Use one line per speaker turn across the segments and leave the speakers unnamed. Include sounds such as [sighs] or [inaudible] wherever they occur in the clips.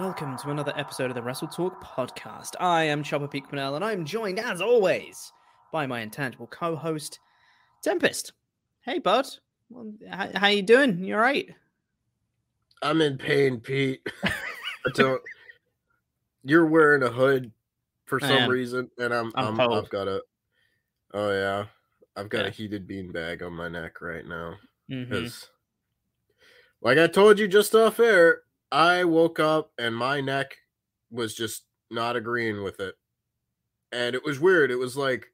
welcome to another episode of the Wrestle Talk podcast. I am Chopper Quinnell, and I'm joined, as always, by my intangible co-host, Tempest. Hey, bud. How, how you doing? You all right?
I'm in pain, Pete. [laughs] I don't. You're wearing a hood for
I
some reason, and I'm,
I'm,
I'm I've got a. Oh yeah, I've got
Yeah.
a heated bean bag on my neck right now
mm-hmm.
because, like I told you just off air, I woke up and my neck was just not agreeing with it, and it was weird. It was like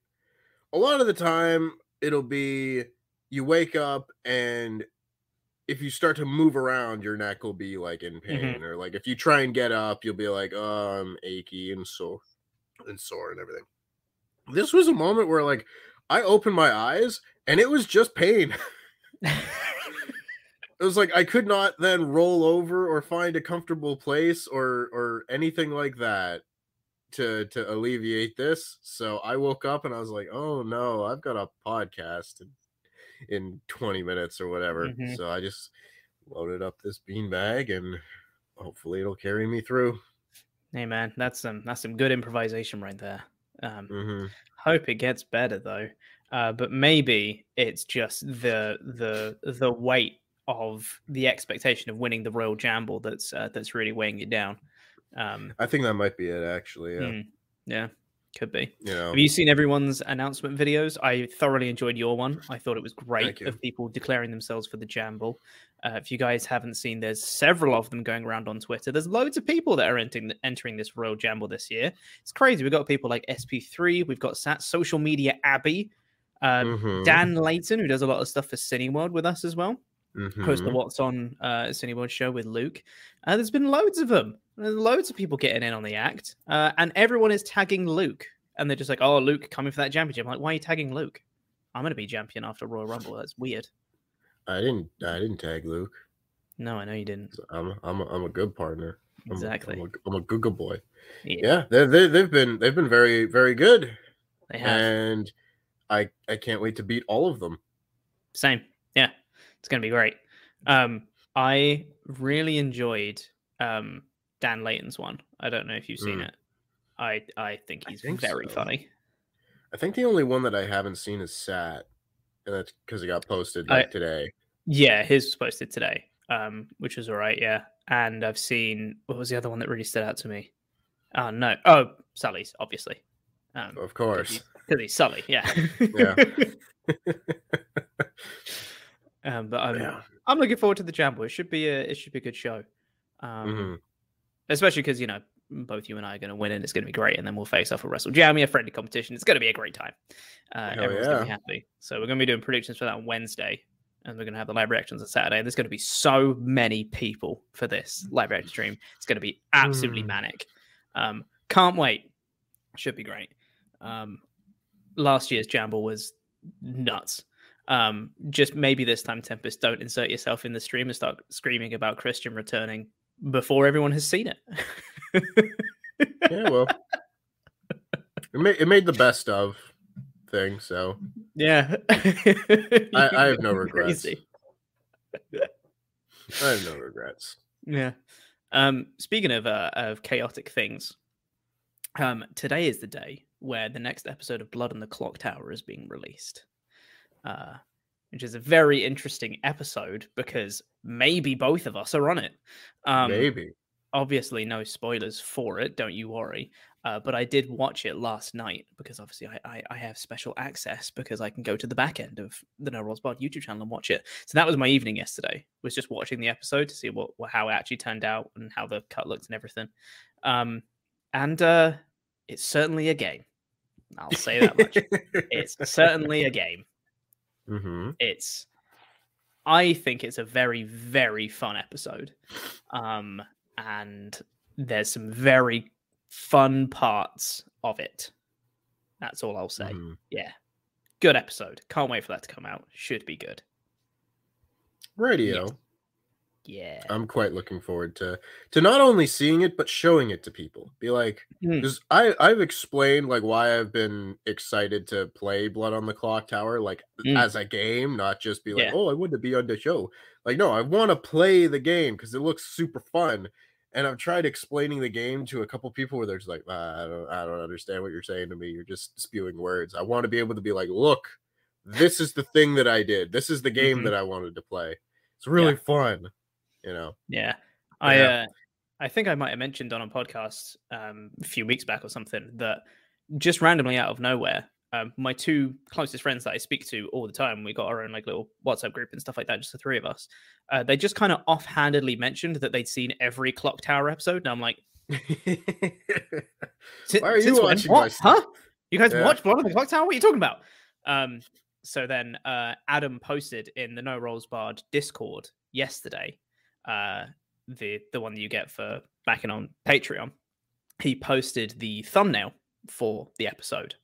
a lot of the time it'll be you wake up and if you start to move around, your neck will be like in mm-hmm. pain, or like if you try and get up, you'll be like, "Oh, I'm achy and sore, and sore and everything." This was a moment where like I opened my eyes and it was just pain. [laughs] it was like I could not then roll over or find a comfortable place or or anything like that to to alleviate this. So I woke up and I was like, "Oh no, I've got a podcast in, in 20 minutes or whatever."
Mhm.
So I just loaded up this bean bag and hopefully it'll carry me through.
Hey, man, that's some that's some good improvisation right there. Um,
hmm
hope it gets better though uh, but maybe it's just the the the weight of the expectation of winning the royal jamble that's uh, that's really weighing you down. Um
I think that might be it actually. Yeah.
hmm, yeah could be.
You know.
have you seen everyone's announcement videos? I thoroughly enjoyed your one. I thought it was great of people declaring themselves for the jamble. Uh, if you guys haven't seen there's several of them going around on twitter. There's loads of people that are entering entering this royal jamble this year. It's crazy. We've got people like sp3 we've got Sat- social media abby uh,
Mhm,
dan layton who does a lot of stuff for cineworld with us as well host the what's on uh, cineworld show with luke uh, there's been loads of them there's loads of people getting in on the act uh, and everyone is tagging luke and they're just like oh luke coming for that championship I'm like why are you tagging luke i'm going to be champion after royal rumble that's weird
I didn't I didn't tag Luke.
no i know you didn't
I'm a, I'm a, I'm a good partner. I'm
Exactly.
I'm a, I'm a good, good boy.
yeah,
Yeah, they, they they've been they've been very very good,
they have
and I I can't wait to beat all of them.
Same. Yeah. It's going to be great. Um, I really enjoyed um, Dan Layton's one. I don't know if you've seen
Mm.
it. I I think
I
he's
think
very
so.
funny.
I think the only one that I haven't seen is Sat, and that's because it got posted
I-
today.
Yeah, his was posted today, um, which was all right. Yeah, and I've seen what was the other one that really stood out to me? Oh no! Oh, Sully's obviously. Um,
Of course.
because he's Sully. Yeah.
Yeah. [laughs] [laughs] [laughs]
um, but I'm
Yeah.
I'm looking forward to the Jambo. It should be a it should be a good show. Um,
Mhm.
especially because you know both you and I are going to win and it's going to be great, and then we'll face off at Wrestle Jammy, a friendly competition. It's going to be a great time. Uh, everyone's going to be happy. So we're going to be doing predictions for that on Wednesday, and we're going to have the live reactions on Saturday. And there's going to be so many people for this live reaction stream. It's going to be absolutely
Mm.
manic. Um, can't wait. Should be great. Um, last year's Jamble was nuts. Um, just maybe this time, Tempest, don't insert yourself in the stream and start screaming about Christian returning before everyone has seen it. [laughs]
yeah, well, it made it made the best of thing. So
yeah, [laughs]
I, I have no regrets. Crazy. I have no regrets.
Yeah. Um, speaking of uh, of chaotic things, um, today is the day where the next episode of Blood on the Clock Tower is being released. Uh, which is a very interesting episode because maybe both of us are on it.
Um, maybe.
Obviously, no spoilers for it. Don't you worry. Uh, but I did watch it last night because obviously I, I, I, have special access because I can go to the back end of the No Rolls Barred YouTube channel and watch it. So that was my evening yesterday. Was just watching the episode to see what, what how it actually turned out and how the cut looked and everything. Um, and uh, it's certainly a game. I'll say that much. [laughs] it's certainly a game.
Mm-hmm.
It's, I think it's a very very fun episode, um, and there's some very fun parts of it. That's all I'll say. Mm-hmm. Yeah, good episode. Can't wait for that to come out. Should be good.
Radio.
Yeah.
I'm quite looking forward to to not only seeing it but showing it to people. Be like, because mm. I I've explained like why I've been excited to play Blood on the Clock Tower like mm. as a game, not just be like, yeah. oh, I want to be on the show. Like, no, I want to play the game because it looks super fun. And I've tried explaining the game to a couple people where they're just like, ah, I don't I don't understand what you're saying to me. You're just spewing words. I want to be able to be like, look, this is the thing that I did. This is the game mm-hmm. that I wanted to play. It's really yeah. fun you know.
Yeah, I yeah. Uh, I think I might have mentioned on a podcast um, a few weeks back or something that just randomly out of nowhere, um, my two closest friends that I speak to all the time, we got our own like little WhatsApp group and stuff like that, just the three of us. Uh, they just kind of offhandedly mentioned that they'd seen every Clock Tower episode, and I'm like, [laughs]
"Why are you watching
what? Huh? You guys yeah. watch Blood on the Clock Tower? What are you talking about?" Um, so then uh, Adam posted in the No Rolls Barred Discord yesterday uh, the the one that you get for backing on Patreon, he posted the thumbnail for the episode.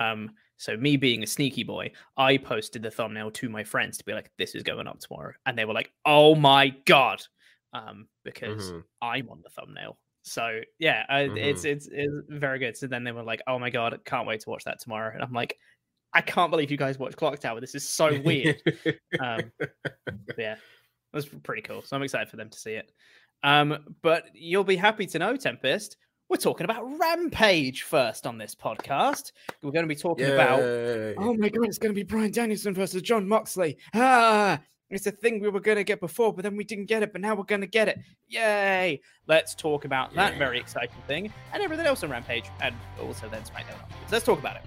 Um, so me being a sneaky boy, I posted the thumbnail to my friends to be like, "This is going up tomorrow," and they were like, "Oh my god!" Um, because mm-hmm. I'm on the thumbnail. So yeah, uh, mm-hmm. it's, it's it's very good. So then they were like, "Oh my god, can't wait to watch that tomorrow," and I'm like, "I can't believe you guys watch Clock Tower. This is so weird." [laughs] um, yeah, was pretty cool. So I'm excited for them to see it. Um, but you'll be happy to know, Tempest, we're talking about Rampage first on this podcast. We're going to be talking Yay. about. Oh my god, it's going to be Bryan Danielson versus Jon Moxley. Ah, it's a thing we were going to get before, but then we didn't get it, but now we're going to get it. Yay! Let's talk about that very exciting thing and everything else on Rampage, and also then SmackDown. Let's talk about it.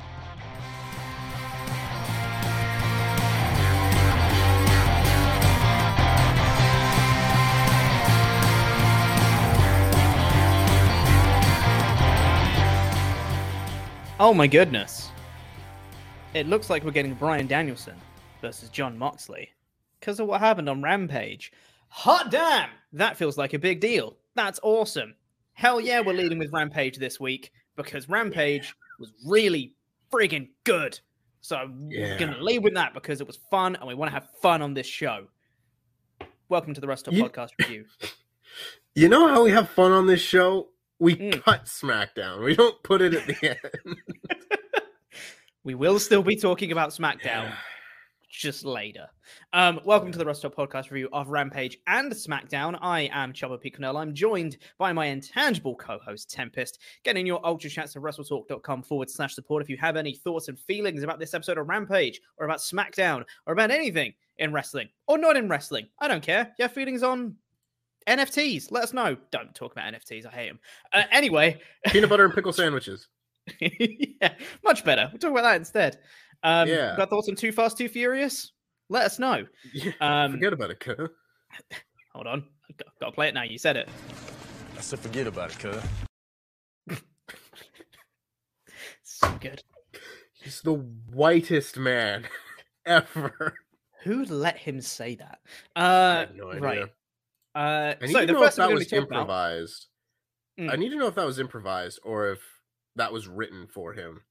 Oh my goodness. It looks like we're getting Bryan Danielson versus Jon Moxley because of what happened on Rampage. Hot damn! That feels like a big deal. That's awesome. Hell yeah, we're leading with Rampage this week because Rampage was really friggin' good. So yeah. we're to lead with that because it was fun and we want to have fun on this show. Welcome to the Rest of you, Podcast Review. [laughs]
You know how we have fun on this show? We mm. cut SmackDown. We don't put it at the [laughs] end. [laughs]
we will still be talking about SmackDown yeah. just later. Um, welcome to the Rust podcast review of Rampage and SmackDown. I am Chopper Picknell. I'm joined by my intangible co-host Tempest. Getting your ultra chats at WrestleTalk.com forward slash support. If you have any thoughts and feelings about this episode of Rampage or about SmackDown or about anything in wrestling or not in wrestling, I don't care. You have feelings on NFTs. Let us know. Don't talk about NFTs. I hate them. Uh, anyway,
peanut butter and pickle [laughs] sandwiches.
yeah, much better. We'll talk about that instead. Um, yeah. Got thoughts on Too Fast, Too Furious? Let us know.
Yeah, um, forget about it, cuz. [laughs]
Hold on. I've got, got to play it now. You said it.
I said forget about it, cuz. [laughs]
so good.
He's the whitest man ever.
Who would let him say that? Uh, no right. Uh,
I need so to know if that was improvised. Mm. I need to know if that was improvised or if that was written for him.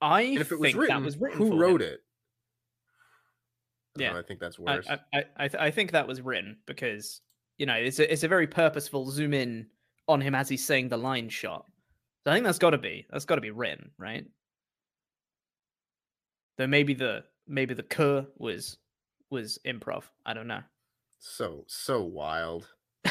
I
And if it was written,
that was written.
who wrote
him.
it?
Yeah.
Oh, I think that's worse.
I, I, I, th- I think that was written because you know it's a, it's a very purposeful zoom in on him as he's saying the line shot. So I think that's got to be that's got to be written, right? Though maybe the maybe the cur was was improv. I don't know.
So so wild. [laughs]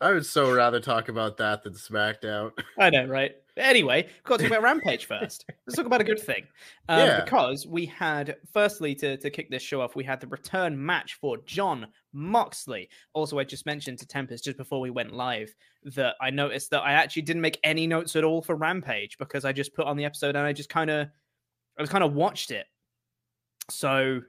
I would so rather talk about that than SmackDown. [laughs]
I know, right? Anyway, we've got to talk about Rampage first. Let's talk about a good thing. Um,
Yeah.
Because we had, firstly, to, to kick this show off, we had the return match for Jon Moxley. Also, I just mentioned to Tempest just before we went live that I noticed that I actually didn't make any notes at all for Rampage because I just put on the episode and I just kind of, I was kind of watched it. So,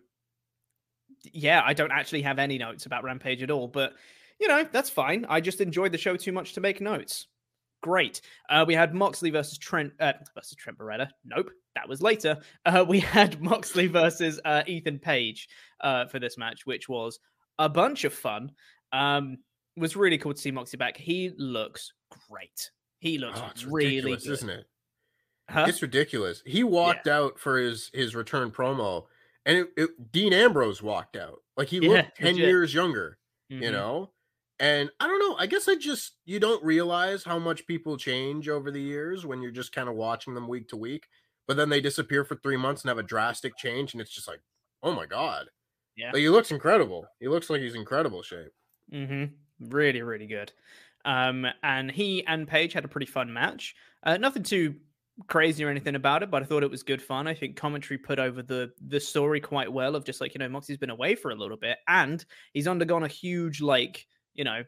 yeah, I don't actually have any notes about Rampage at all, but you know, that's fine. I just enjoyed the show too much to make notes. Great. Uh, we had Moxley versus Trent uh, versus Trent Beretta. Nope, that was later. Uh, we [laughs] had Moxley versus uh, Ethan Page uh, for this match, which was a bunch of fun. Um, it was really cool to see Moxley back. He looks great. He looks
Oh,
really good.
isn't it?
Huh?
It's ridiculous. He walked out for his his return promo, and it, it, Dean Ambrose walked out like he
Yeah,
looked ten
legit.
years younger. You
Mhm.
know, and I don't know. I guess I just you don't realize how much people change over the years when you're just kind of watching them week to week, but then they disappear for three months and have a drastic change, and it's just like, oh my god.
Yeah.
Like, he looks incredible. He looks like he's incredible shape.
Mm-hmm. Really, really good. Um, and he and Page had a pretty fun match. Uh, nothing too crazy or anything about it, but I thought it was good fun. I think commentary put over the the story quite well of just like you know Moxie's been away for a little bit and he's undergone a huge like you know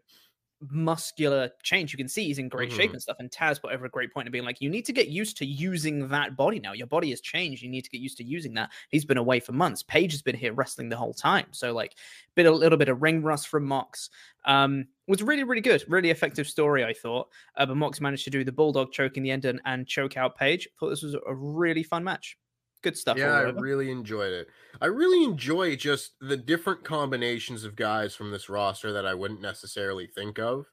muscular change. You can see he's in great shape
Mhm.
and stuff. And Taz put over a great point of being like, you need to get used to using that body now. Your body has changed. You need to get used to using that. He's been away for months. Page has been here wrestling the whole time. So like, bit a little bit of ring rust from Mox. Um, was really really good, really effective story. I thought. Uh, but Mox managed to do the bulldog choke in the end and, and choke out Page. Thought this was a really fun match. Good stuff.
Yeah, I really enjoyed it. I really enjoy just the different combinations of guys from this roster that I wouldn't necessarily think of.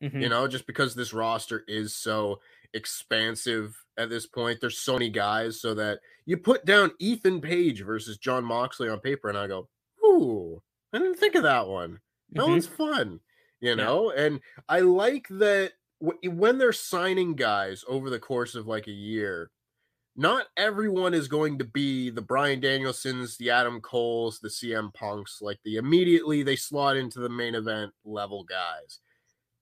Mhm.
You know, just because this roster is so expansive at this point, there's so many guys, so that you put down Ethan Page versus Jon Moxley on paper, and I go, "Ooh, I didn't think of that one. That
Mhm.
one's fun." You know, and I like that when they're signing guys over the course of like a year, not everyone is going to be the Bryan Danielsons, the Adam Coles, the CM Punks, like the immediately they slot into the main event level guys.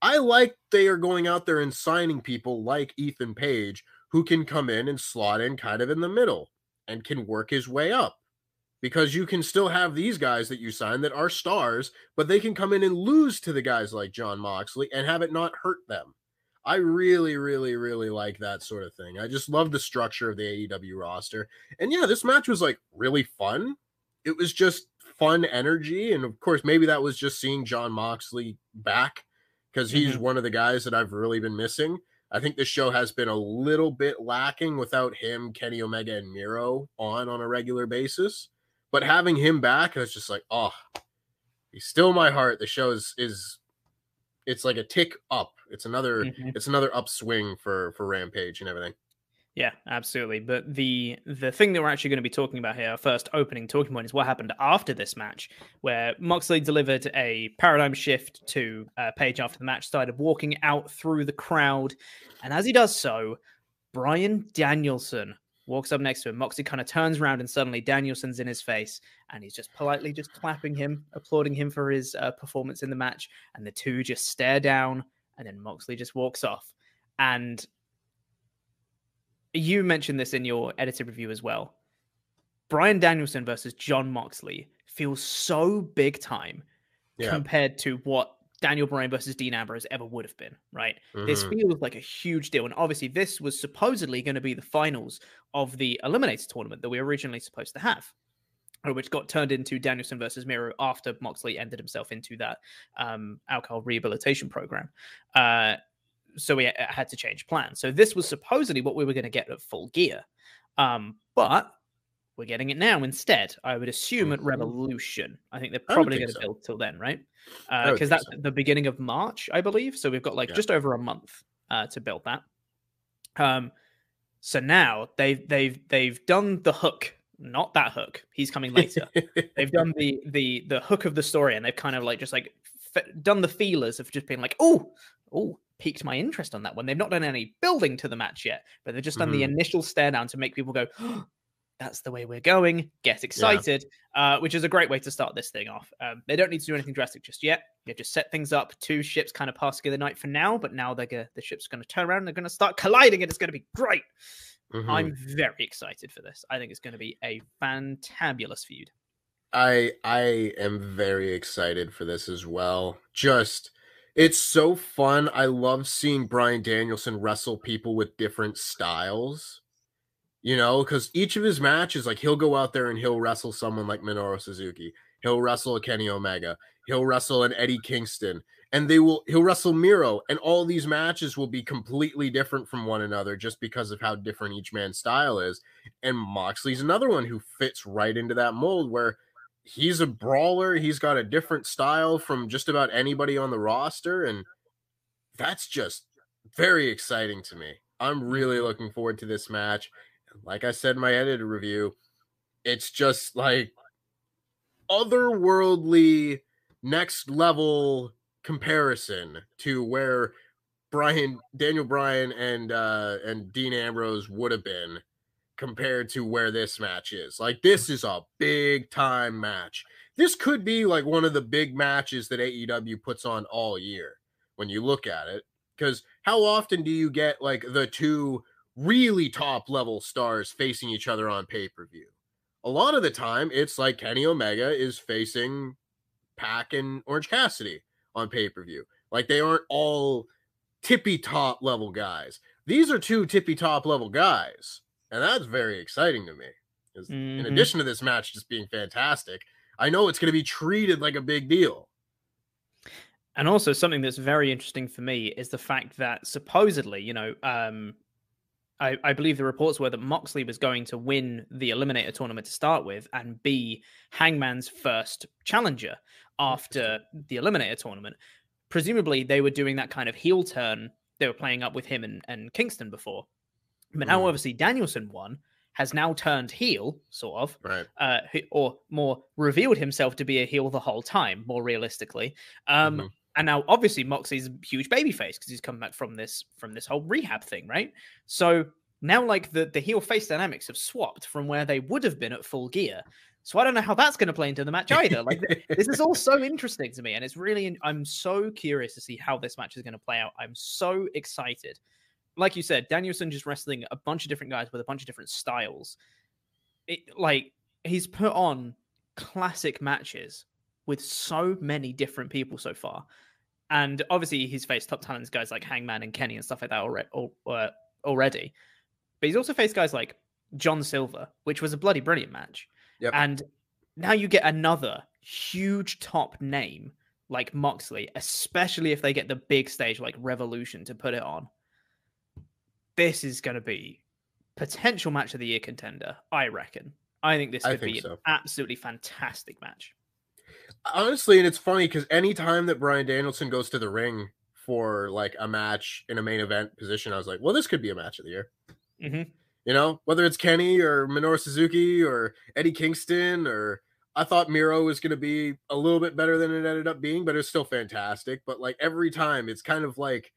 I like they are going out there and signing people like Ethan Page who can come in and slot in kind of in the middle and can work his way up. Because you can still have these guys that you sign that are stars, but they can come in and lose to the guys like Jon Moxley and have it not hurt them. I really, really, really like that sort of thing. I just love the structure of the AEW roster. And yeah, this match was like really fun. It was just fun energy. And of course, maybe that was just seeing Jon Moxley back because he's mm-hmm. one of the guys that I've really been missing. I think the show has been a little bit lacking without him, Kenny Omega, and Miro on on a regular basis. But having him back, I was just like, oh, he's still my heart. The show is is it's like a tick up. It's another
Mhm.
it's another upswing for for Rampage and everything.
Yeah, absolutely. But the the thing that we're actually going to be talking about here, our first opening talking point, is what happened after this match, where Moxley delivered a paradigm shift to uh, Page after the match, started walking out through the crowd, and as he does so, Bryan Danielson walks up next to him. Moxley kind of turns around, and suddenly Danielson's in his face, and he's just politely just clapping him, applauding him for his uh, performance in the match, and the two just stare down, and then Moxley just walks off, and you mentioned this in your edited review as well. Bryan Danielson versus Jon Moxley feels so big time
Yeah.
compared to what Daniel Bryan versus Dean Ambrose ever would have been, right? This
Mhm.
feels like a huge deal. And obviously, this was supposedly going to be the finals of the Eliminator tournament that we were originally supposed to have, uh, which got turned into Danielson versus Miro after Moxley ended himself into that um, alcohol rehabilitation program. Uh, so we uh, had to change plans. So this was supposedly what we were going to get at full gear. Um, but we're getting it now instead. I would assume at
Mhm.
Revolution. I think they're probably going to
so.
build till then, right? Because
think
that's
so.
the beginning of March, I believe. So we've got like
Yeah.
just over a month uh, to build that. Um, So now they've they've they've done the hook, not that hook. He's coming later. they've done the the the hook of the story, and they've kind of like just like f- done the feelers of just being like, oh, oh, piqued my interest on that one. They've not done any building to the match yet, but they've just done the
Mhm.
initial stare down to make people go, that's the way we're going. Get excited, uh, which is a great way to start this thing off. Um, they don't need to do anything drastic just yet. They just set things up. Two ships kind of pass together the night for now, but now they're gonna, the ship's going to turn around. And they're going to start colliding, and it's going to be great.
Mhm.
I'm very excited for this. I think it's going to be a fantabulous feud.
I I am very excited for this as well. Just it's so fun. I love seeing Bryan Danielson wrestle people with different styles. You know, because each of his matches, like he'll go out there and he'll wrestle someone like Minoru Suzuki. He'll wrestle a Kenny Omega. He'll wrestle an Eddie Kingston. And they will he'll wrestle Miro. And all these matches will be completely different from one another just because of how different each man's style is. And Moxley's another one who fits right into that mold where he's a brawler. He's got a different style from just about anybody on the roster. And that's just very exciting to me. I'm really mm-hmm. looking forward to this match. Like I said in my edited review, it's just like otherworldly next level comparison to where Bryan Daniel Bryan and uh and Dean Ambrose would have been compared to where this match is. Like this is a big time match. This could be like one of the big matches that AEW puts on all year when you look at it because how often do you get like the two really top level stars facing each other on pay-per-view? A lot of the time it's like Kenny Omega is facing Pac and Orange Cassidy on pay-per-view. Like they aren't all tippy top level guys. These are two tippy top level guys, and that's very exciting to me. 'Cause In
Mhm.
addition to this match just being fantastic, I know it's going to be treated like a big deal.
And also something that's very interesting for me is the fact that supposedly, you know, um, I, I believe the reports were that Moxley was going to win the Eliminator tournament to start with and be Hangman's first challenger after the Eliminator tournament. Presumably, they were doing that kind of heel turn. They were playing up with him and, and Kingston before. But now,
Mhm.
obviously, Danielson won, has now turned heel, sort of,
Right.
uh, or more revealed himself to be a heel the whole time, more realistically. Um,
Mhm.
And now, obviously, Moxley's a huge babyface because he's come back from this from this whole rehab thing, right? So now, like the the heel face dynamics have swapped from where they would have been at full gear. So I don't know how that's going to play into the match either. Like [laughs] this is all so interesting to me, and it's really I'm so curious to see how this match is going to play out. I'm so excited. Like you said, Danielson just wrestling a bunch of different guys with a bunch of different styles. It like he's put on classic matches with so many different people so far. And obviously, he's faced top talents, guys like Hangman and Kenny and stuff like that already. Uh, already. But he's also faced guys like John Silver, which was a bloody brilliant match.
Yep.
And now you get another huge top name like Moxley, especially if they get the big stage like Revolution to put it on. This is going to be potential match of the year contender, I reckon. I think this could
think
be
so.
an absolutely fantastic match.
Honestly, and it's funny because anytime that Bryan Danielson goes to the ring for like a match in a main event position, I was like, well, this could be a match of the year.
Mhm.
You know, whether it's Kenny or Minoru Suzuki or Eddie Kingston, or I thought Miro was going to be a little bit better than it ended up being, but it's still fantastic. But like every time, it's kind of like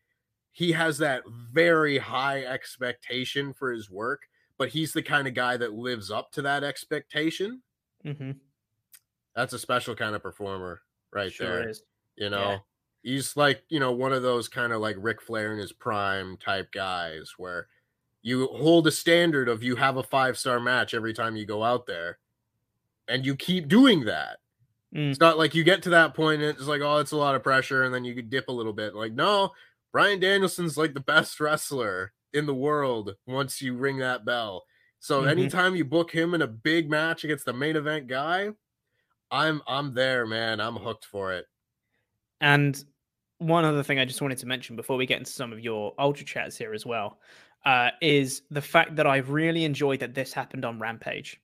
he has that very high expectation for his work, but he's the kind of guy that lives up to that expectation.
Mm-hmm.
That's a special kind of performer right
sure
there.
is.
You know, he's like, you know, one of those kind of like Ric Flair in his prime type guys where you hold a standard of you have a five star match every time you go out there and you keep doing that.
Mm.
It's not like you get to that point and it's like, oh, it's a lot of pressure, and then you could dip a little bit. Like, no, Bryan Danielson's like the best wrestler in the world once you ring that bell. So
Mhm.
anytime you book him in a big match against the main event guy, I'm I'm there, man. I'm hooked for it.
And one other thing I just wanted to mention before we get into some of your ultra chats here as well uh, is the fact that I've really enjoyed that this happened on Rampage.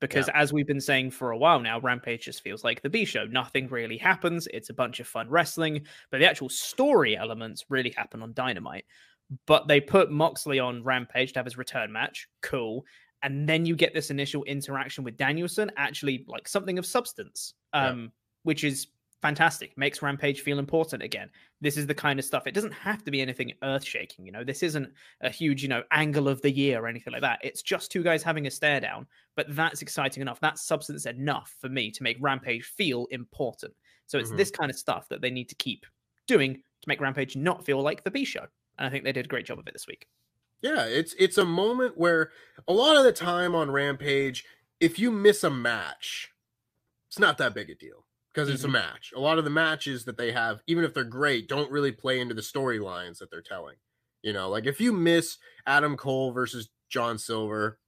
Because as we've been saying for a while now, Rampage just feels like the B show. Nothing really happens. It's a bunch of fun wrestling, but the actual story elements really happen on Dynamite. but they put Moxley on Rampage to have his return match. Cool. And then you get this initial interaction with Danielson, actually like something of substance, um, yeah. which is fantastic. Makes Rampage feel important again. This is the kind of stuff. It doesn't have to be anything earth shaking. You know, this isn't a huge, you know, angle of the year or anything like that. It's just two guys having a stare down, but that's exciting enough. That's substance enough for me to make Rampage feel important. So it's mm-hmm. this kind of stuff that they need to keep doing to make Rampage not feel like the B show. And I think they did a great job of it this week.
Yeah, it's it's a moment where a lot of the time on Rampage, if you miss a match, it's not that big a deal because mm-hmm. it's a mm-hmm. match. A lot of the matches that they have, even if they're great, don't really play into the storylines that they're telling. You know, like if you miss Adam Cole versus John Silver,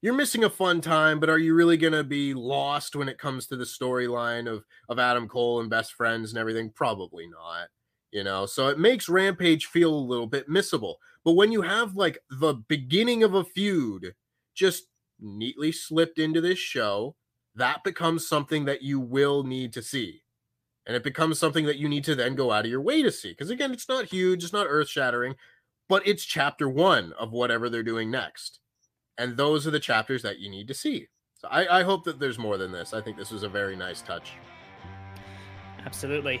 you're missing a fun time, but are you really going to be lost when it comes to the storyline of of Adam Cole and best friends and everything? Probably not. You know, so it makes Rampage feel a little bit missable. But when you have like the beginning of a feud just neatly slipped into this show, that becomes something that you will need to see. And it becomes something that you need to then go out of your way to see. Because again, it's not huge, it's not earth shattering, but it's chapter one of whatever they're doing next. And those are the chapters that you need to see. So I, I hope that there's more than this. I think this was a very nice touch.
Absolutely.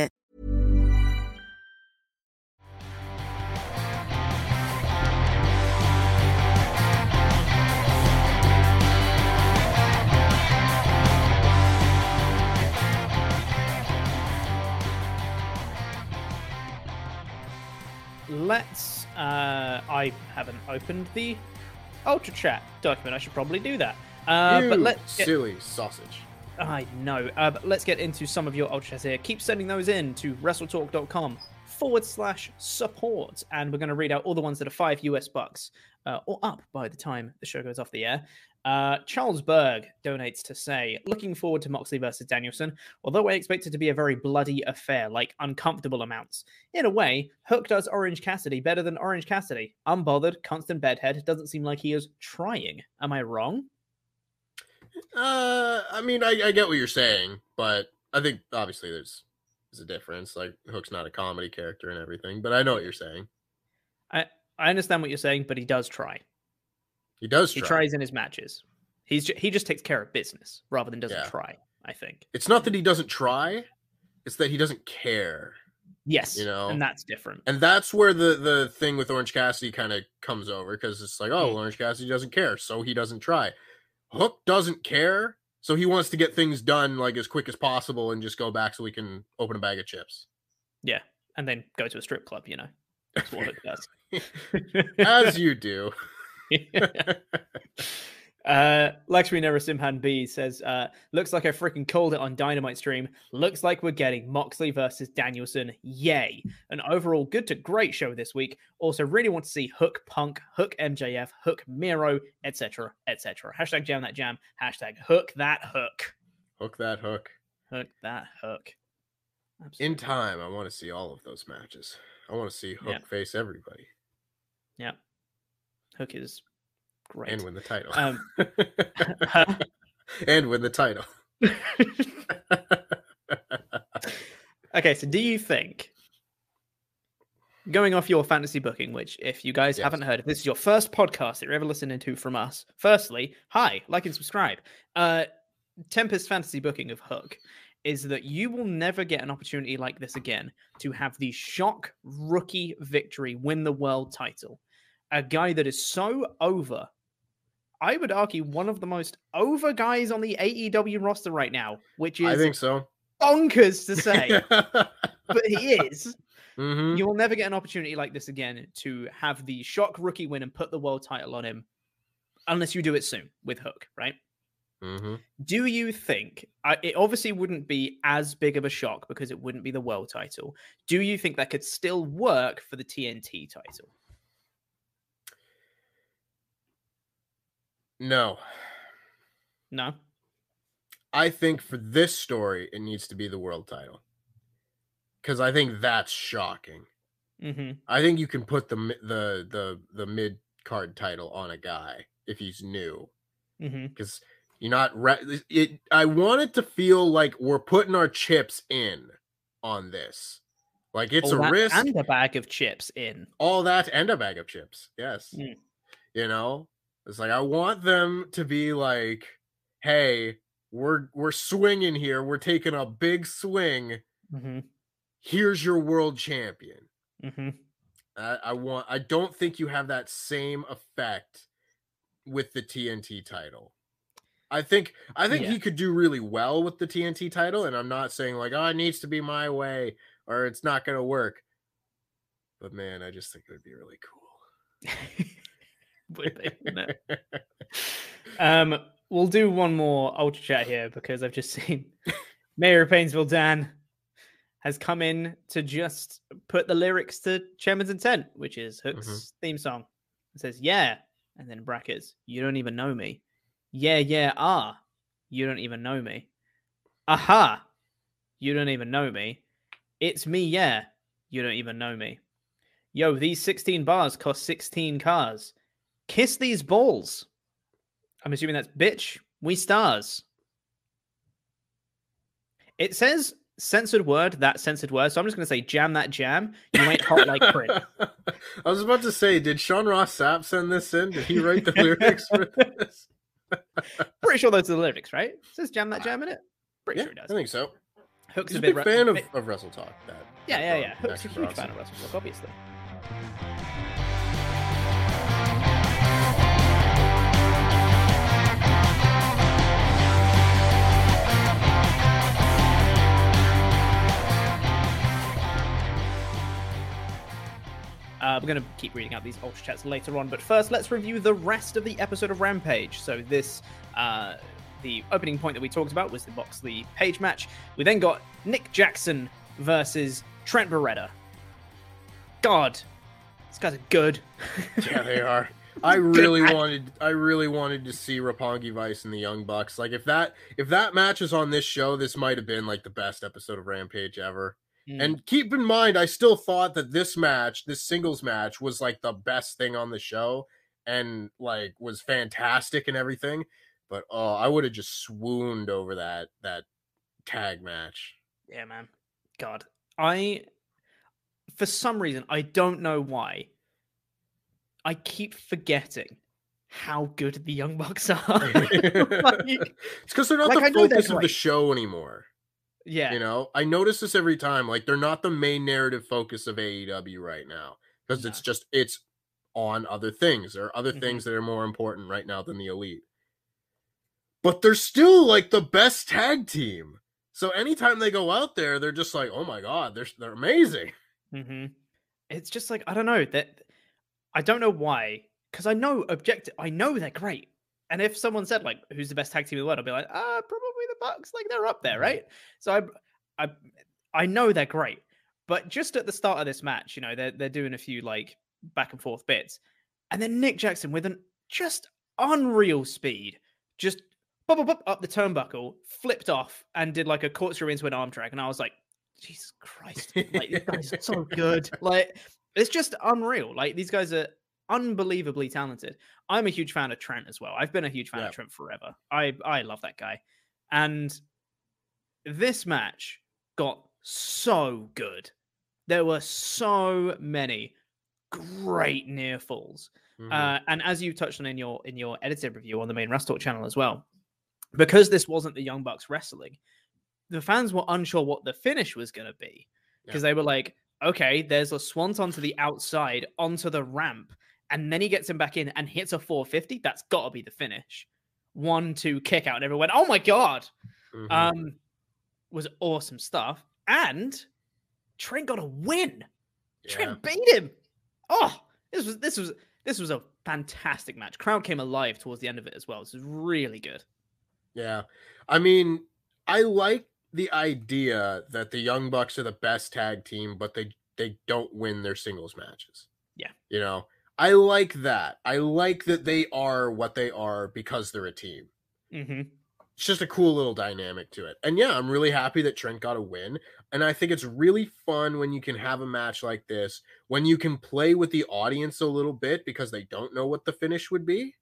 Let's. Uh, I haven't opened the Ultra Chat document. I should probably do that. Uh,
you
but let's
get... silly sausage.
I know. Uh, but let's get into some of your Ultra Chats here. Keep sending those in to WrestleTalk.com forward slash support, and we're going to read out all the ones that are five US bucks uh, or up by the time the show goes off the air. Uh, Charles Berg donates to say, looking forward to Moxley versus Danielson, although I expect it to be a very bloody affair, like uncomfortable amounts. In a way, Hook does Orange Cassidy better than Orange Cassidy. Unbothered, constant bedhead, doesn't seem like he is trying. Am I wrong?
Uh, I mean, I, I get what you're saying, but I think obviously there's there's a difference. Like Hook's not a comedy character and everything, but I know what you're saying.
I I understand what you're saying, but he does try.
He does.
Try. He tries in his matches. He's he just takes care of business rather than doesn't yeah. try. I think
it's not that he doesn't try; it's that he doesn't care.
Yes,
You know?
and that's different.
And that's where the the thing with Orange Cassidy kind of comes over because it's like, oh,
Mm.
Orange Cassidy doesn't care, so he doesn't try. Hook doesn't care, so he wants to get things done like as quick as possible and just go back so we can open a bag of chips.
Yeah, and then go to a strip club. You know, that's what Hook does. [laughs]
As you do. [laughs]
uh, Lakshmi Narasimhan B says, uh, looks like I freaking called it on Dynamite stream. Looks like we're getting Moxley versus Danielson. Yay. An overall good to great show this week. Also, really want to see Hook Punk, Hook MJF, Hook Miro, etc., etc. Hashtag jam that jam. Hashtag hook that hook.
Hook that hook.
Hook that hook.
In time, I want to see all of those matches. I want to see Hook
Yeah.
face everybody
Yeah. Hook is great.
and win the title.
Um, [laughs] [laughs]
and win the title. [laughs]
Okay, so do you think, going off your fantasy booking, which if you guys
Yes.
haven't heard, if this is your first podcast that you're ever listening to from us, firstly, hi, like and subscribe. Uh, Tempest fantasy booking of Hook is that you will never get an opportunity like this again to have the shock rookie victory win the world title. A guy that is so over. I would argue one of the most over guys on the AEW roster right now, which is
I think so.
bonkers to say, [laughs] but he is.
Mhm.
You will never get an opportunity like this again to have the shock rookie win and put the world title on him, unless you do it soon with Hook, right?
Mhm.
Do you think I it obviously wouldn't be as big of a shock because it wouldn't be the world title? Do you think that could still work for the TNT title?
No.
No.
I think for this story, it needs to be the world title. Because I think that's shocking.
Mm-hmm.
I think you can put the the the the mid card title on a guy if he's new.
Mm-hmm.
Because you're not re- it. I want it to feel like we're putting our chips in on this. Like it's a risk.
and a bag of chips in.
all that and a bag of chips. Yes.
Mm.
You know, it's like I want them to be like, "Hey, we're we're swinging here. We're taking a big swing.
Mm-hmm.
Here's your world champion."
Mm-hmm.
I, I want. I don't think you have that same effect with the TNT title. I think I think
Yeah.
he could do really well with the TNT title, and I'm not saying like, oh, it needs to be my way or it's not going to work. But man, I just think it would be really cool. [laughs]
Would it? [laughs] Um, we'll do one more ultra chat here because I've just [laughs] seen Mayor of Painesville Dan has come in to just put the lyrics to Chairman's Intent, which is Hook's theme song. It says, "Yeah," and then brackets, "You don't even know me." Yeah, yeah, ah, you don't even know me. Aha, you don't even know me. It's me, yeah, you don't even know me. Yo, these 16 bars cost 16 cars. Kiss these balls. I'm assuming that's bitch. We stars. It says censored word, that censored word. So I'm just going to say jam that jam. You ain't hot like Prit. [laughs]
I was about to say, did Sean Ross Sapp send this in? Did he write the [laughs] lyrics for this? [laughs]
Pretty sure those are the lyrics, right? It says jam that jam in it. Pretty
Yeah,
sure it does.
I think so.
Hook's
He's a
bit
big fan of,
bit-
of Wrestle Talk. That
Yeah, yeah, yeah. Hook's a huge fan of Wrestle Talk, obviously. Uh, we're going to keep reading out these ultra chats later on, but first, let's review the rest of the episode of Rampage. So, this, uh, the opening point that we talked about was the Moxley Page match. We then got Nick Jackson versus Trent Beretta. God, these guys are good. [laughs]
Yeah, they are. I [laughs] really wanted I really wanted to see Roppongi Vice and the Young Bucks. Like if that if that match is on this show, this might have been like the best episode of Rampage ever.
Mm.
And keep in mind, I still thought that this match, this singles match, was like the best thing on the show and like was fantastic and everything. But oh, I would have just swooned over that that tag match.
Yeah, man. God. I for some reason, I don't know why. I keep forgetting how good the Young Bucks are. [laughs] [laughs] Like,
It's because they're not
Like,
the focus of the show anymore.
Yeah.
You know, I notice this every time. Like they're not the main narrative focus of AEW right now because it's just it's on other things. There are other
Mhm.
things that are more important right now than the elite. But they're still like the best tag team. So anytime they go out there, they're just like, oh my god, they're they're amazing.
hmm It's just like I don't know that I don't know why because I know objective I know they're great. And if someone said like who's the best tag team in the world, I'd be like, ah, probably the Bucks. Like they're up there, right? So I, I, I know they're great. But just at the start of this match, you know, they're they're doing a few like back and forth bits, and then Nick Jackson with an just unreal speed, just bop, bop, bop, up the turnbuckle, flipped off, and did like a corkscrew into an arm drag, and I was like, Jesus Christ, like these guys are so [laughs] good. Like it's just unreal. Like these guys are unbelievably talented. I'm a huge fan of Trent as well. I've been a huge fan
Yeah.
of Trent forever. I I love that guy. And this match got so good. There were so many great near falls.
Mhm.
Uh, and as you touched on in your in your edited review on the main Wrestle Talk channel as well, because this wasn't the Young Bucks wrestling, the fans were unsure what the finish was going to be because they were like, okay, there's a swanton to the outside onto the ramp, and then he gets him back in and hits a 450. That's got to be the finish. One, two, kick out, and everyone went, oh my god,
Mhm.
um, was awesome stuff. And Trent got a win.
Yeah.
Trent beat him. Oh, this was this was this was a fantastic match. Crowd came alive towards the end of it as well. This was really good.
Yeah. I mean, I like the idea that the Young Bucks are the best tag team, but they they don't win their singles matches.
Yeah.
You know, I like that. I like that they are what they are because they're a team.
Mm-hmm.
It's just a cool little dynamic to it. And yeah, I'm really happy that Trent got a win. And I think it's really fun when you can have a match like this, when you can play with the audience a little bit because they don't know what the finish would be.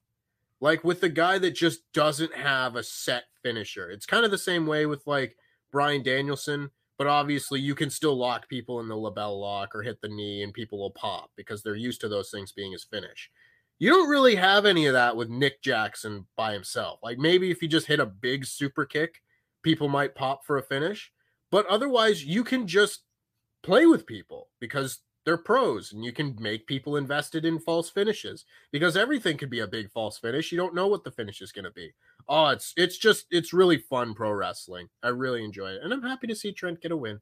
Like with the guy that just doesn't have a set finisher. It's kind of the same way with like Bryan Danielson, but obviously you can still lock people in the LeBell Lock or hit the knee and people will pop because they're used to those things being his finish. You don't really have any of that with Nick Jackson by himself. Like maybe if you just hit a big super kick, people might pop for a finish, but otherwise you can just play with people because they're pros and you can make people invested in false finishes because everything could be a big false finish. You don't know what the finish is going to be. Oh, it's it's just it's really fun pro wrestling. I really enjoy it, and I'm happy to see Trent get a win.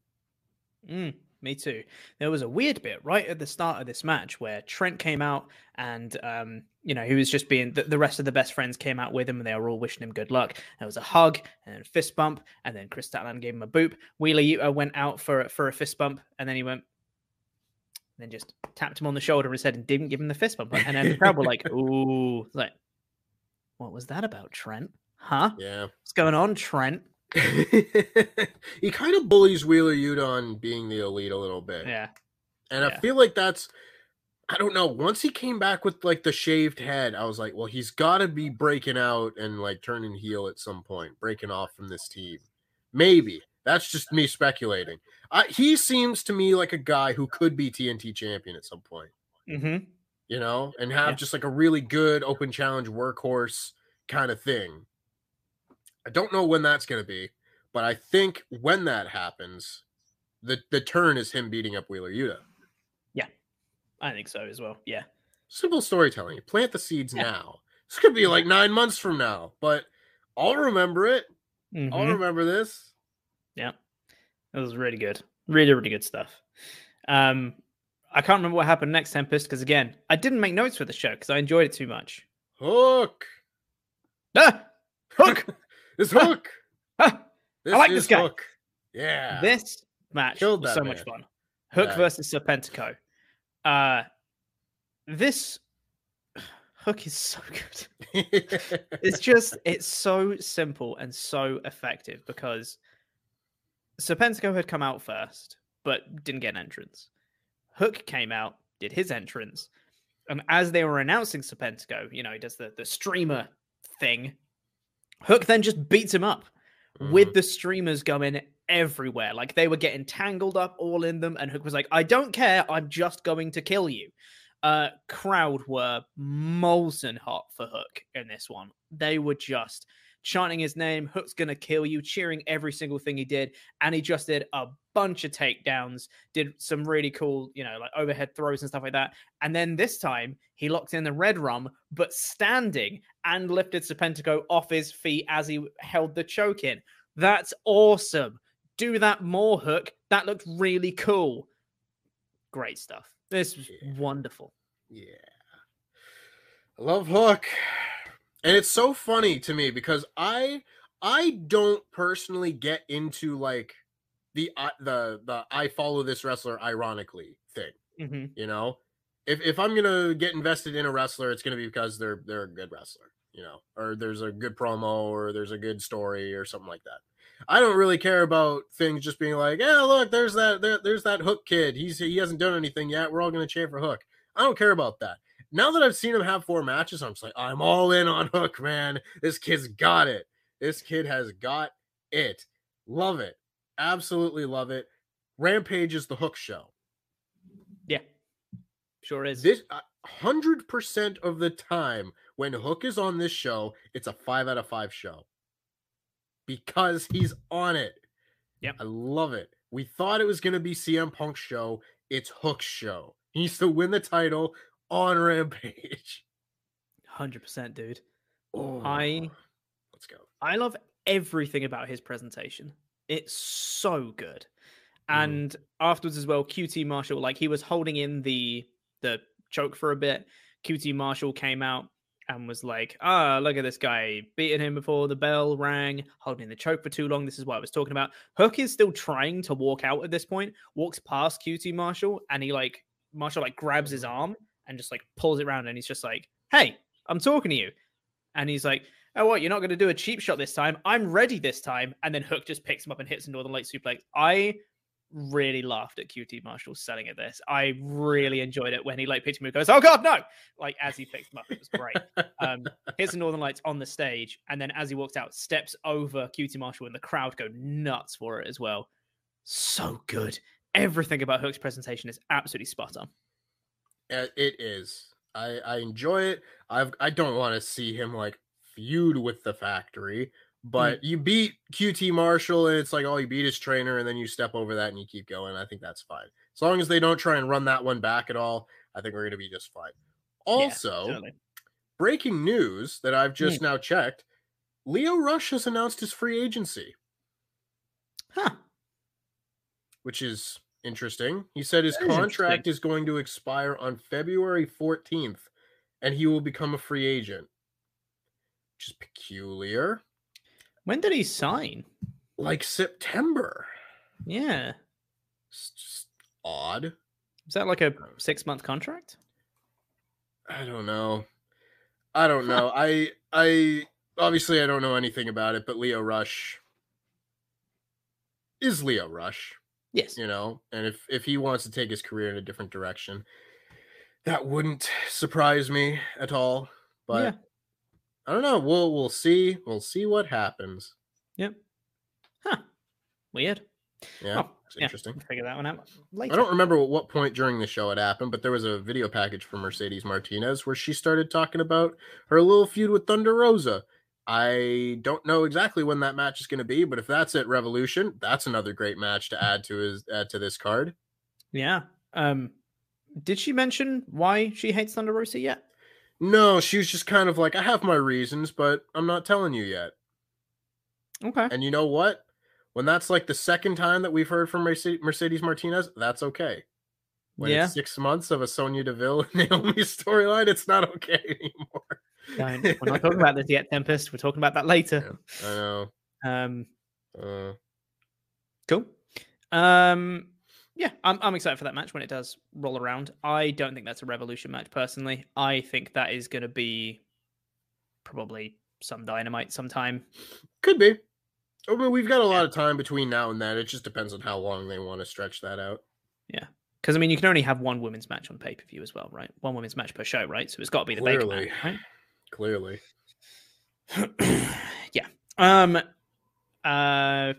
Mm, me too. There was a weird bit right at the start of this match where Trent came out and, um, you know, he was just being, the, the rest of the best friends came out with him and they were all wishing him good luck. There was a hug and a fist bump, and then Kris Statlander gave him a boop. Wheeler Yuta went out for, for a fist bump, and then he went, then just tapped him on the shoulder and said, and didn't give him the fist bump. And then the crowd were like, [laughs] ooh, like, what was that about, Trent? Huh?
Yeah.
What's going on, Trent? [laughs]
he kind of bullies Wheeler Yuta on being the elite a little bit.
Yeah.
And I feel like that's I don't know. Once he came back with like the shaved head, I was like, well, he's got to be breaking out and like turning heel at some point, breaking off from this team. Maybe that's just me speculating. Uh, he seems to me like a guy who could be TNT champion at some point,
Mm-hmm.
You know, and have
Yeah.
just like a really good open challenge workhorse kind of thing. I don't know when that's going to be, but I think when that happens, the the turn is him beating up Wheeler Yuta.
Yeah, I think so as well. Yeah.
simple storytelling. You plant the seeds
Yeah.
now. This could be like nine months from now, but I'll remember it. I'll
Mhm.
remember this.
Yeah. It was really good. Really, really good stuff. Um, I can't remember what happened next, Tempest, because again, I didn't make notes for the show because I enjoyed it too much.
Hook.
Ah! Hook! [laughs]
It's Hook. [laughs]
Ah!
This
like this guy.
Hook. Yeah.
This match
Killed
was so much fun. Hook
Yeah.
versus Serpentico. Uh, this [sighs] Hook is so [laughs] good. it's just it's so simple and so effective because Serpentico had come out first, but didn't get an entrance. Hook came out, did his entrance, and as they were announcing Serpentico, you know, he does the, the streamer thing. Hook then just beats him up with the streamers going everywhere. Like they were getting tangled up all in them, and Hook was like, I don't care, I'm just going to kill you. Uh crowd were molten hot for Hook in this one. They were just chanting his name, Hook's gonna kill you, cheering every single thing he did. And he just did a bunch of takedowns, did some really cool, you know, like overhead throws and stuff like that. And then this time he locked in the Redrum, but standing and lifted Serpentico off his feet as he held the choke in. That's awesome. Do that more, Hook. That looked really cool. Great stuff. This was
Yeah.
wonderful.
Yeah. I love Hook. And it's so funny to me because I I don't personally get into like the uh, the the I follow this wrestler ironically thing,
hmm
you know? If if I'm going to get invested in a wrestler, it's going to be because they're they're a good wrestler, you know, or there's a good promo or there's a good story or something like that. I don't really care about things just being like, "Yeah, look, there's that there, there's that Hook kid. He's he hasn't done anything yet. We're all going to cheer for Hook." I don't care about that now that I've seen him have four matches, I'm just like, I'm all in on Hook, man. This kid's got it. This kid has got it. Love it. Absolutely love it. Rampage is the Hook show.
Yeah, sure is.
This hundred percent of the time when Hook is on this show, it's a five out of five show because he's on it.
Yeah,
I love it. We thought it was going to be CM Punk's show. It's Hook's show. He needs to win the title on Rampage.
Hundred percent, dude.
Oh,
I
let's go.
I love everything about his presentation. It's so good. And afterwards as well, QT Marshall, like he was holding in the the choke for a bit. QT Marshall came out and was like, ah, look at this guy beating him before the bell rang, holding the choke for too long. This is what I was talking about. Hook is still trying to walk out at this point, walks past QT Marshall, and he like Marshall like grabs his arm and just like pulls it around and he's just like, Hey, I'm talking to you. And he's like, Oh, what? You're not going to do a cheap shot this time. I'm ready this time. And then Hook just picks him up and hits a Northern Light suplex. I really laughed at QT Marshall selling at this. I really enjoyed it when he like picked him up and goes, Oh God, no! Like as he picked him up, it was great. Um, hits the Northern Lights on the stage, and then as he walks out, steps over QT Marshall, and the crowd go nuts for it as well. So good. Everything about Hook's presentation is absolutely spot on.
Uh, It is. I I enjoy it. I've I don't want to see him like feud with the factory, but you beat QT Marshall and it's like oh you beat his trainer and then you step over that and you keep going. I think that's fine. As long as they don't try and run that one back at all, I think we're gonna be just fine.
Yeah,
Also,
totally.
breaking news that I've just now checked: Lio Rush has announced his free agency,
Huh.
which is interesting. He said his
That
contract is going to expire on February 14th and he will become a free agent, which is peculiar.
When did he sign?
Like September.
Yeah.
It's just odd.
Is that like a six month contract?
I don't know. I don't know. I I obviously I don't know anything about it, but Lio Rush is Lio Rush.
Yes.
you know and if if he wants to take his career in a different direction that wouldn't surprise me at all but
Yeah.
i don't know we'll we'll see we'll see what happens
Yep. Huh. Weird.
yeah
Oh,
it's
yeah,
interesting
we'll figure that one out later.
i don't remember at what point during the show it happened but there was a video package from mercedes martinez where she started talking about her little feud with thunder rosa i don't know exactly when that match is going to be but if that's at revolution that's another great match to add to his add to this card
Yeah. Um. Did she mention why she hates Thunder Rosa yet?
No, she was just kind of like, I have my reasons, but I'm not telling you yet.
Okay.
And you know what? When that's like the second time that we've heard from Mercedes Martinez, that's okay. When
Yeah.
it's six months of a Sonya Deville and [laughs] Naomi storyline, it's not okay [laughs] anymore.
Don't- We're not talking about this yet, Tempest. We're talking about that later.
I know.
Um.
Uh,
Cool. Um. Yeah, I'm I'm excited for that match when it does roll around. I don't think that's a revolution match personally. I think that is going to be probably some dynamite sometime.
could be. I mean, we've got a lot of time between now and then. It just depends on how long they want to stretch that out. Yeah.
Because I mean, you can only have one women's match on pay per view as well, right? One women's match per show, right? So it's got to be the Baker
Clearly.
match,
Clearly. [clears throat]
yeah. Um. Uh.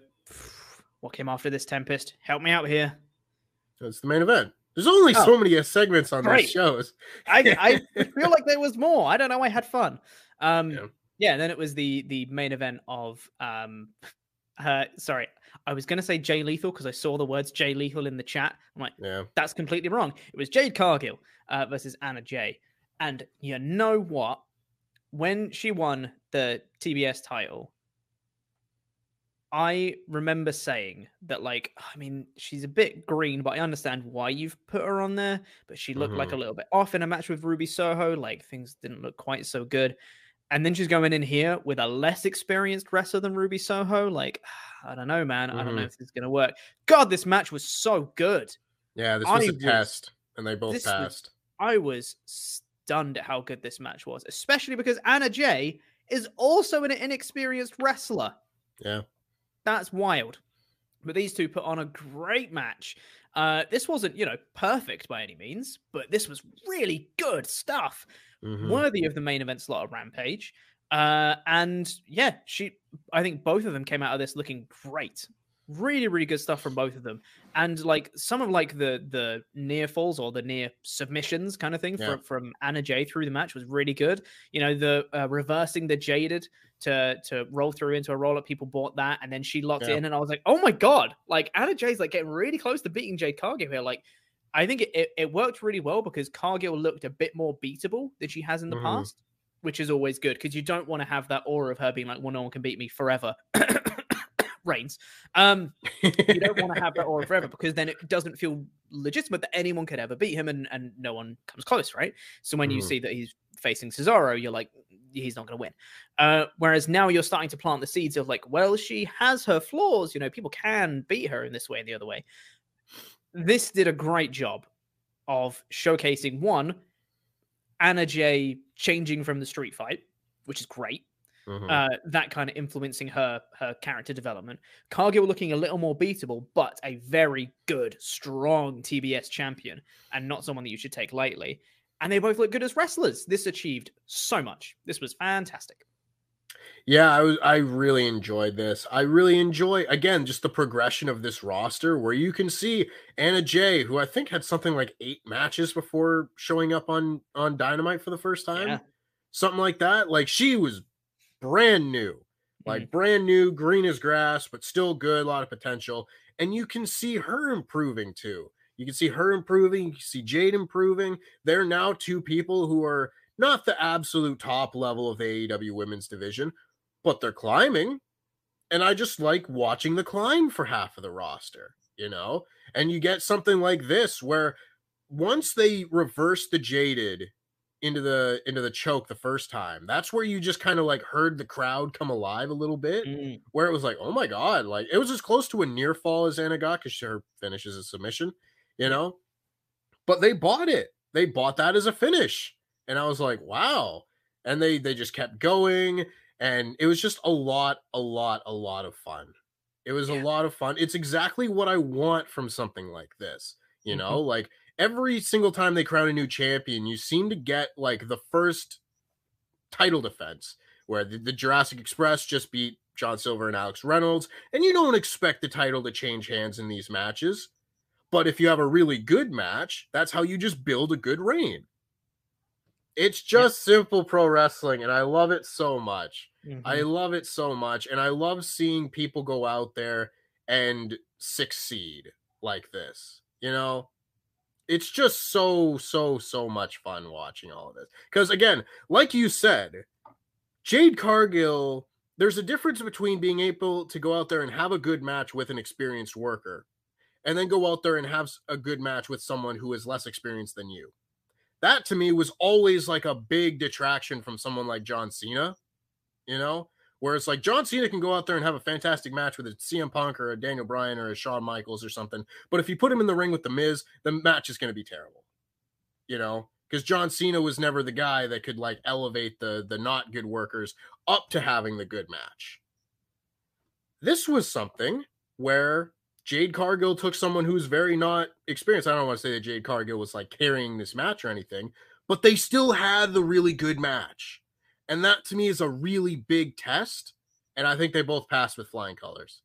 What came after this Tempest? Help me out here.
It's the main event. There's only
Oh.
so many uh, segments on
Great.
these shows.
I [laughs] I feel like there was more. I don't know. I had fun. Um.
Yeah.
Yeah, and then it was the the main event of um uh sorry, I was gonna say Jay Lethal because I saw the words Jay Lethal in the chat. I'm like,
Yeah.
that's completely wrong. It was Jade Cargill uh, versus Anna Jay. And you know what? When she won the TBS title, I remember saying that, like, I mean, she's a bit green, but I understand why you've put her on there. But she looked like a
Mhm.
little bit off in a match with Ruby Soho. Like, things didn't look quite so good. And then she's going in here with a less experienced wrestler than Ruby Soho. Like, [sighs] I don't know, man. I don't know
Mhm.
if this is going to work. God, this match was so good.
Yeah, this was a
was-
test, and they both
this was-
passed.
I was stunned at how good this match was, especially because Anna Jay is also an inexperienced wrestler.
Yeah.
That's wild. But these two put on a great match. Uh, this wasn't, you know, perfect by any means, but this was really good stuff,
Mhm.
worthy of the main event slot of Rampage. Uh, and yeah, she, I think both of them came out of this looking great. Really, really good stuff from both of them, and like some of like the the near falls or the near submissions kind of thing
Yeah.
from from Anna Jay through the match was really good. You know, the uh, reversing the jaded to to roll through into a roll up. People bought that, and then she locked
Yeah.
in, and I was like, oh my god! Like Anna Jay's like getting really close to beating Jade Cargill here. Like, I think it, it, it worked really well because Cargill looked a bit more beatable than she has in the
Mhm.
past, which is always good because you don't want to have that aura of her being like, well, no one can beat me forever. Reigns. Um, you don't want to have that aura [laughs] forever because then it doesn't feel legitimate that anyone could ever beat him and, and no one comes close, right? So when you
Mhm.
see that he's facing Cesaro, you're like, he's not going to win. Uh, whereas now you're starting to plant the seeds of like, well, she has her flaws. You know, people can beat her in this way and the other way. This did a great job of showcasing one, Anna Jay changing from the street fight, which is great
Mhm.
uh, that kind of influencing her her character development. Cargill looking a little more beatable, but a very good, strong TBS champion, and not someone that you should take lightly. And they both look good as wrestlers. This achieved so much. This was fantastic.
Yeah, I was I really enjoyed this. I really enjoy again just the progression of this roster where you can see Anna Jay, who I think had something like eight matches before showing up on on Dynamite for the first time.
Yeah.
Something like that. Like she was brand new. Like
Mm-hmm.
brand new, green as grass, but still good, a lot of potential. And you can see her improving too. You can see her improving, you can see Jade improving. They're now two people who are not the absolute top level of the AEW women's division, but they're climbing. And I just like watching the climb for half of the roster, you know? And you get something like this where once they reverse the jaded into the into the choke the first time, that's where you just kind of like heard the crowd come alive a little bit,
Mm,
where it was like, oh my god, like it was as close to a near fall as Anna got because her finish is a submission, you know? But they bought it. They bought that as a finish. And I was like, wow. And they they just kept going and it was just a lot a lot a lot of fun it was
Yeah.
a lot of fun it's exactly what i want from something like this you
Mhm.
know like every single time they crown a new champion you seem to get like the first title defense where the, the jurassic express just beat john silver and alex reynolds and you don't expect the title to change hands in these matches but if you have a really good match that's how you just build a good reign it's just simple pro wrestling and i love it so much I
mhm.
love it so much, and I love seeing people go out there and succeed like this. You know, it's just so so so much fun watching all of this. Because again, like you said, Jade Cargill. There's a difference between being able to go out there and have a good match with an experienced worker, and then go out there and have a good match with someone who is less experienced than you. That to me was always like a big detraction from someone like John Cena you know, where it's like John Cena can go out there and have a fantastic match with a CM Punk or a Daniel Bryan or a Shawn Michaels or something, but if you put him in the ring with the Miz, the match is going to be terrible, you know, because John Cena was never the guy that could like elevate the the not good workers up to having the good match. This was something where Jade Cargill took someone who's very not experienced. I don't want to say that Jade Cargill was like carrying this match or anything, but they still had the really good match. And that to me is a really big test. And I think they both passed with flying colors.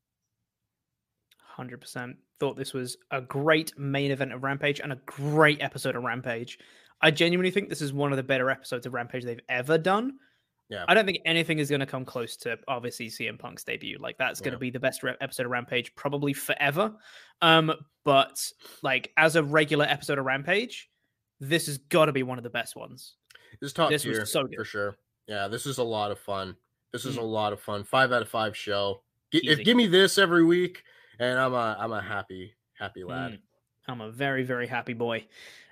100% thought this was a great main event of Rampage and a great episode of Rampage. I genuinely think this is one of the better episodes of Rampage they've ever done.
Yeah.
I don't think anything is going to come close to obviously CM Punk's debut. Like that's going to be the best re- episode of Rampage probably forever. Um, but like as a regular episode of Rampage, this has got to be one of the best ones.
This is top
This was so good.
for sure. Yeah, this is a lot of fun. This is
Mm.
a lot of fun. Five out of five show. Gi- if give me this every week, and I'm a I'm a happy happy lad.
Mm. I'm a very very happy boy.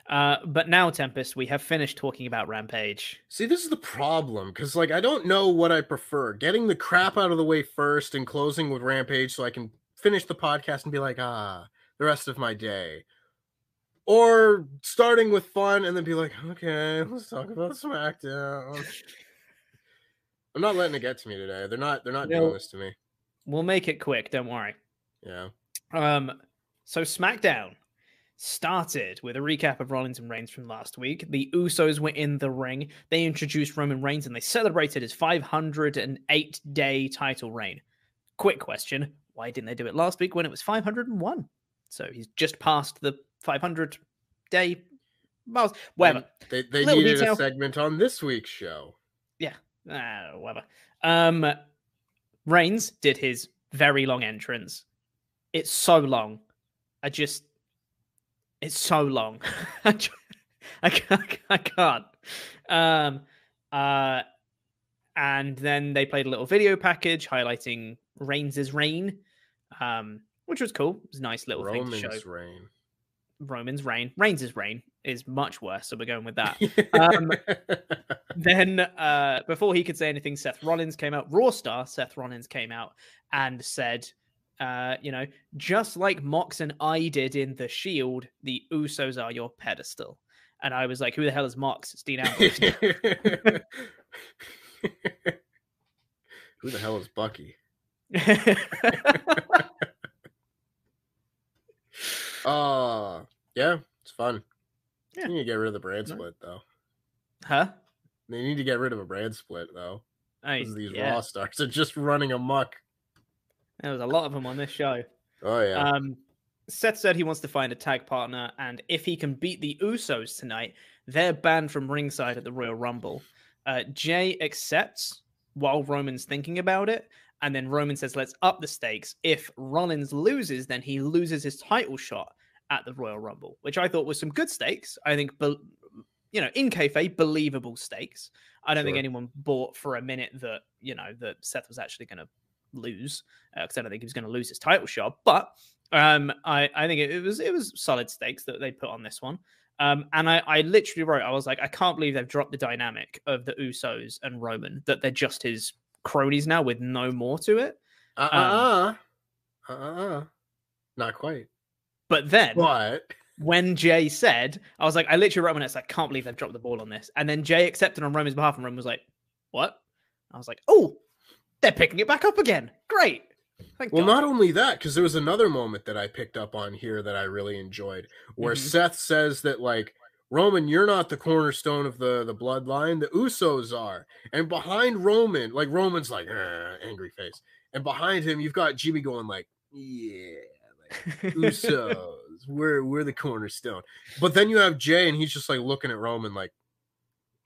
Uh, but now Tempest, we have finished talking about Rampage.
See, this is the problem because like I don't know what I prefer: getting the crap out of the way first and closing with Rampage, so I can finish the podcast and be like, ah, the rest of my day. Or starting with fun and then be like, okay, let's talk about [laughs] SmackDown. I'm not letting it get to me today. They're not. They're not
No.
doing this to me.
We'll make it quick. Don't worry.
Yeah.
Um, so SmackDown started with a recap of Rollins and Reigns from last week. The Usos were in the ring. They introduced Roman Reigns and they celebrated his 508 day title reign. Quick question: Why didn't they do it last week when it was 501? So he's just passed the 500 day miles. Whatever.
They they
Little
needed
detail.
a segment on this week's show.
Ah, whatever. Um, Reigns did his very long entrance. It's so long. I just, it's so long. [laughs] I, can't. I can't. Um, uh, and then they played a little video package highlighting Reigns' reign, um, which was cool. It was a nice little thing to show.
Reign.
Roman's reign. Reigns' reign is much worse, so we're going with that. [laughs] Um, then uh before he could say anything seth rollins came out raw star seth rollins came out and said uh you know just like mox and i did in the shield the usos are your pedestal and i was like who the hell is mox it's dean ambrose [laughs]
Who the hell is Bucky? Uh [laughs] yeah, it's fun.
Yeah.
You need to get rid of the brand split though.
huh
They need to get rid of a brand split though.
I,
these
yeah,
raw stars are just running amok.
there was a lot of them on this show
Oh yeah.
Um, Seth said he wants to find a tag partner, and if he can beat the Usos tonight, they're banned from ringside at the Royal Rumble. Uh, Jay accepts while Roman's thinking about it, and then Roman says, "Let's up the stakes. If Rollins loses, then he loses his title shot at the Royal Rumble," which I thought was some good stakes. I think, bel you know, in kayfabe, believable stakes. I don't think anyone bought for a minute that you know that Seth was actually going to lose because I don't think he was going to lose his title shot. But um, I I think it, it was it was solid stakes that they put on this one. Um, and I, I literally wrote, I was like, I can't believe they've dropped the dynamic of the Usos and Roman, that they're just his cronies now with no more to it.
Uh uh uh. Uh uh. Not quite.
But then
But
when Jay said, I was like, I literally wrote on it, I can't believe they've dropped the ball on this. And then Jay accepted on Roman's behalf, and Roman was like, What? I was like, Oh, they're picking it back up again. Great. Thank
well,
God.
not only that, because there was another moment that I picked up on here that I really enjoyed, where
Mhm.
Seth says that like Roman, you're not the cornerstone of the the bloodline. The Usos are, and behind Roman, like Roman's like angry face, and behind him you've got Jimmy going like, yeah, Usos, we're we're the cornerstone. But then you have Jay, and he's just like looking at Roman like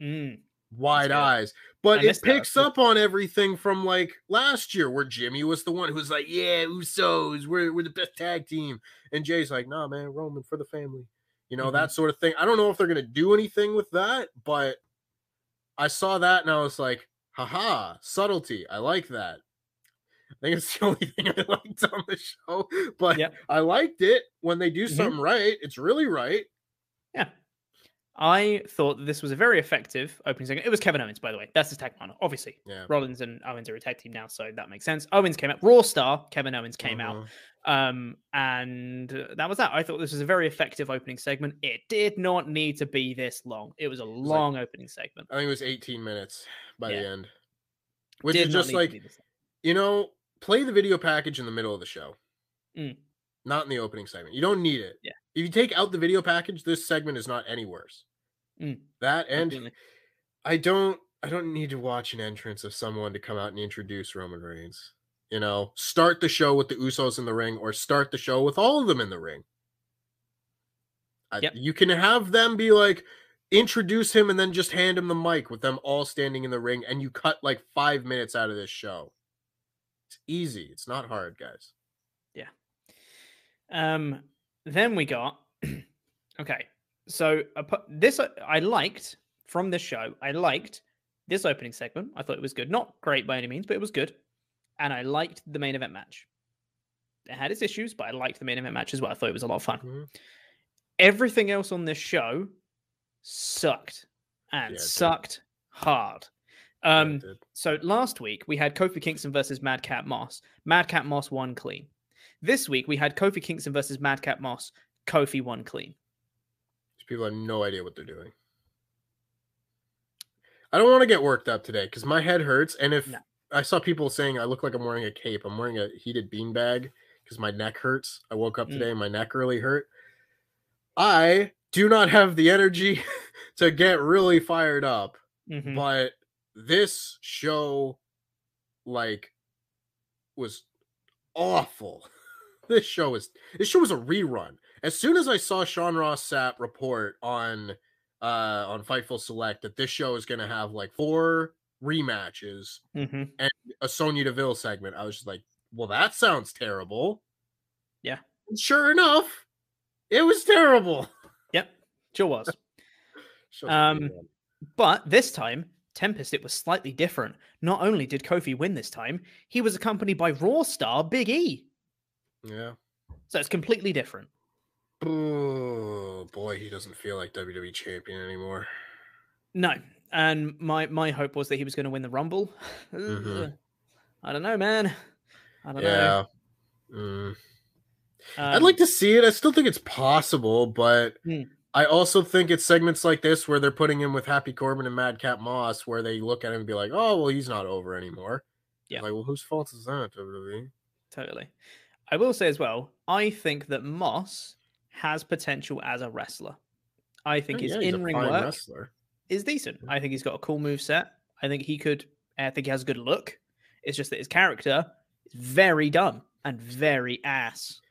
Mm,
wide eyes. But it
missed that.
picks up on everything from like last year where Jimmy was the one who's like, Yeah, Usos, we're we're the best tag team. And Jay's like, nah, man, Roman for the family. You know,
Mhm.
that sort of thing. I don't know if they're gonna do anything with that, but I saw that and I was like, haha, subtlety. I like that. I think it's the [laughs] only thing I liked on the show, but
Yep.
I liked it when they do
Mhm.
something right. It's really right.
Yeah. I thought that this was a very effective opening segment. It was Kevin Owens, by the way. That's his tag partner, obviously.
Yeah.
Rollins and Owens are a tag team now, so that makes sense. Owens came out. Raw Star, Kevin Owens came out.
Uh-huh.
Um, and that was that. I thought this was a very effective opening segment. It did not need to be this long. It was a
like-
long opening segment.
I think it was 18 minutes by
Yeah.
the end. Which
Did
is just like
be this long.
You know, play the video package in the middle of the show.
Mm.
Not in the opening segment. You don't need it.
Yeah.
If you take out the video package, this segment is not any worse.
Mm.
That and
Absolutely.
I don't I don't need to watch an entrance of someone to come out and introduce Roman Reigns. You know, start the show with the Usos in the ring or start the show with all of them in the ring. I, You can have them be like introduce him and then just hand him the mic with them all standing in the ring and you cut like five minutes out of this show. It's easy. It's not hard, guys. Yeah.
Um, then we got [clears throat] okay. So uh, this uh, I liked from this show. I liked this opening segment. I thought it was good. Not great by any means, but it was good. And I liked the main event match. It had its issues, but I liked the main event match as well. I thought it was a lot of fun.
Mhm.
Everything else on this show sucked and
Yeah,
sucked hard.
Yeah,
Um,
did.
so last week we had Kofi Kingston versus Madcap Moss. Madcap Moss won clean. This week we had Kofi Kingston versus Madcap Moss. Kofi won clean.
These people have no idea what they're doing. I don't want to get worked up today because my head hurts. And if
No.
I saw people saying I look like I'm wearing a cape, I'm wearing a heated beanbag because my neck hurts. I woke up
Mm.
today and my neck really hurt. I do not have the energy [laughs] to get really fired up,
Mhm.
but this show, like, was awful. [laughs] This show is this show was a rerun. As soon as I saw Sean Ross Sapp report on uh on Fightful Select that this show is gonna have like four rematches
Mhm.
and a Sonya Deville segment, I was just like, well, that sounds terrible.
Yeah.
And sure enough, it was terrible.
Yep, sure was. [laughs] Um. But this time, Tempest, it was slightly different. Not only did Kofi win this time, he was accompanied by Raw star Big E.
yeah.
So it's completely different.
Oh boy, he doesn't feel like WWE champion anymore.
No. And my my hope was that he was going to win the Rumble.
Mhm.
I don't know, man. I don't know.
Yeah. Mm.
Um,
I'd like to see it. I still think it's possible, but
Hmm.
I also think it's segments like this where they're putting him with Happy Corbin and Madcap Moss, where they look at him and be like, "Oh, well, he's not over anymore."
Yeah.
Like, well, whose fault is that? WWE?
Totally. I will say as well, I think that Moss has potential as a wrestler. I think
Oh,
his
yeah, he's
in ring work
wrestler.
is decent. I think he's got a cool move set. I think he could. I think he has a good look. It's just that his character is very dumb and very ass.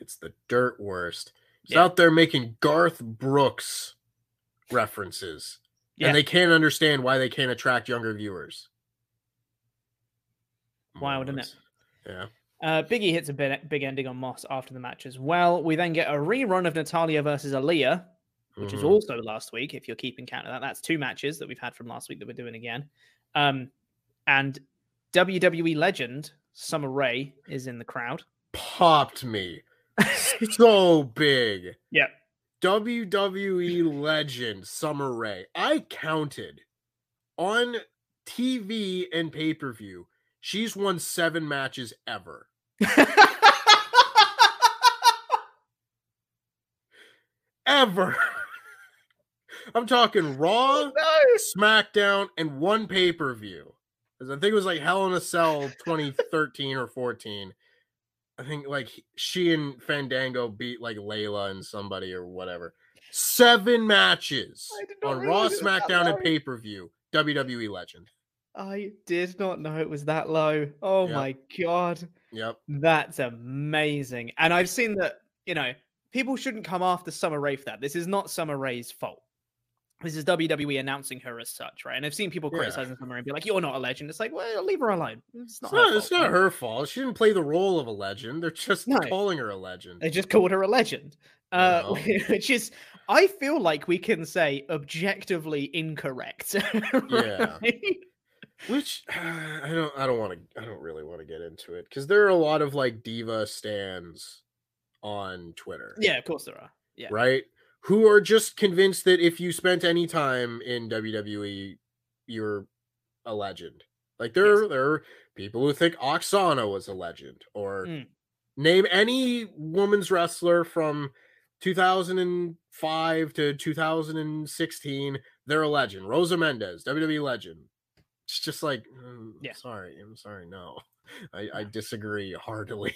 It's [laughs] the dirt worst.
Yeah.
out there making Garth Brooks references,
Yeah.
and they can't understand why they can't attract younger viewers.
Wild, isn't
Morons. Yeah.
Uh, Biggie hits a big, big ending on Moss after the match as well. We then get a rerun of Natalya versus Aaliyah, which is
Mhm.
also last week. If you're keeping count of that, that's two matches that we've had from last week that we're doing again. Um, and WWE legend Summer Rae is in the crowd.
popped me [laughs] so big.
Yep.
WWE legend Summer Rae. I counted on TV and pay per view. She's won seven matches ever. [laughs] Ever. I'm talking Raw, SmackDown, and one pay per view. Because I think it was like Hell in a Cell 2013 or 14. I think like she and Fandango beat like Layla and somebody or whatever. Seven matches on Raw,
realize it was that
SmackDown, and pay per view. WWE legend.
I did not know it was that low. Oh
Yep.
my god.
Yep.
That's amazing. And I've seen that, you know, people shouldn't come after Summer Rae for that. This is not Summer Rae's fault. This is WWE announcing her as such, right? And I've seen people criticizing Summer Rae and be like, you're not a legend. It's like, well, leave her alone. It's not,
It's not,
her
it's
fault.
not her fault. She didn't play the role of a legend. They're just
No.
calling her a legend.
They just called her a legend. Uh, [laughs] which is, I feel like we can say objectively incorrect. [laughs]
Yeah. Which [sighs] I don't I don't want to I don't really want to get into it because there are a lot of like diva stands on Twitter.
Yeah, of course there are. Yeah.
Right? Who are just convinced that if you spent any time in WWE, you're a legend. Like there,
Yes.
there are people who think Oksana was a legend, or
Mm.
name any women's wrestler from 2005 to 2016. They're a legend. Rosa Mendes, WWE legend. It's just like, mm,
Yeah.
sorry, I'm sorry, no, [laughs] I, I disagree heartily.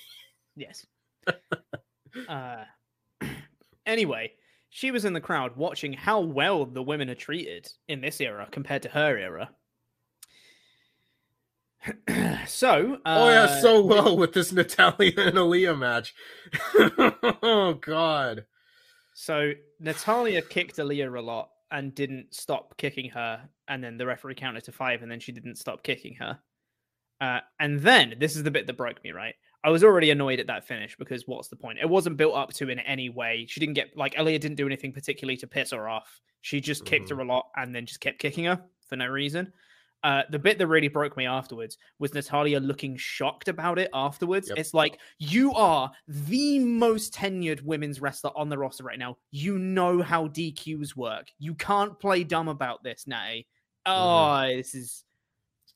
Yes. [laughs] uh, [clears throat] anyway, she was in the crowd watching how well the women are treated in this era compared to her era. [clears throat] so, uh,
oh yeah, so well with this [laughs] Natalya and Aaliyah match. [laughs] oh god.
so Natalya kicked Aaliyah a lot, and didn't stop kicking her, and then the referee counted to five, and then she didn't stop kicking her. Uh, and then this is the bit that broke me, right? I was already annoyed at that finish because what's the point? It wasn't built up to in any way. She didn't get like Aaliyah didn't do anything particularly to piss her off. She just kicked
Mhm.
her a lot and then just kept kicking her for no reason. Uh, the bit that really broke me afterwards was Natalya looking shocked about it afterwards.
Yep.
It's like, you are the most tenured women's wrestler on the roster right now. You know how DQs work. You can't play dumb about this, Natty. Oh, this is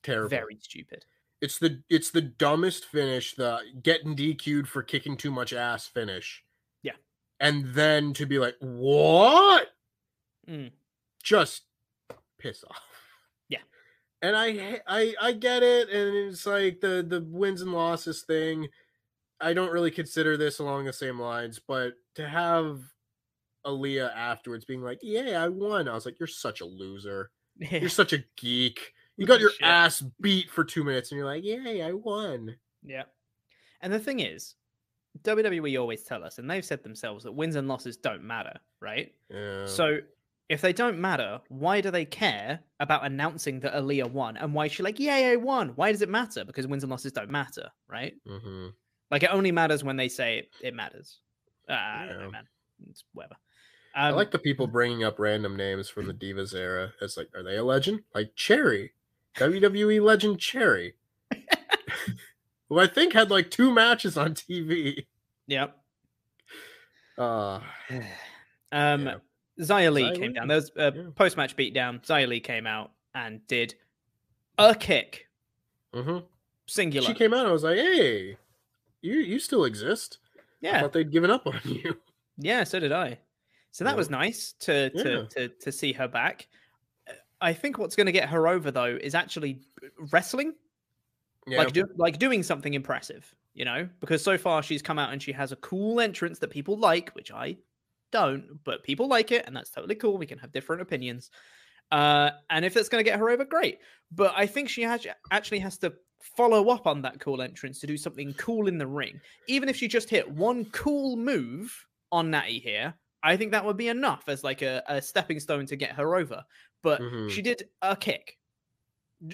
terrible.
very stupid.
It's the it's the dumbest finish, the getting DQ'd for kicking too much ass finish.
Yeah.
And then to be like, what?
Mm.
Just piss off.
Yeah.
And I I I get it, and it's like the the wins and losses thing. I don't really consider this along the same lines, but to have Aaliyah afterwards being like, "Yeah, I won," I was like, "You're such a loser. [laughs]
Yeah.
You're such a geek. You got your
Shit.
ass beat for two minutes, and you're like, "Yay, I won."
Yeah. And the thing is, WWE always tell us, and they've said themselves, that wins and losses don't matter, right?
Yeah.
So if they don't matter, why do they care about announcing that Aaliyah won? And why is she like, yay, I won? Why does it matter? Because wins and losses don't matter, right?
Mhm.
Like it only matters when they say it, it matters. Uh, I don't know, man. It's whatever.
I
Um,
like the people bringing up random names from the Divas era. It's like, are they a legend? Like Cherry, WWE legend Cherry, [laughs] who I think had like two matches on TV.
Yep.
Uh, [sighs]
Um,
Yeah. Xia Li
came down. There was a
yeah.
post match beatdown. Xia Li came out and did a kick,
mhm.
singular.
She came out. I was like, hey, you you still exist. I
yeah,
thought they'd given up on you.
yeah. So did I. So that was nice to to,
Yeah.
to to see her back. I think what's going to get her over though is actually wrestling,
Yeah.
like do, like doing something impressive. You know, because so far she's come out and she has a cool entrance that people like, which I don't, but people like it, and that's totally cool. We can have different opinions. Uh, and if that's going to get her over, great. But I think she has, actually has to follow up on that cool entrance to do something cool in the ring. Even if she just hit one cool move on Natty here, I think that would be enough as like a, a stepping stone to get her over. But
Mhm.
she did a kick,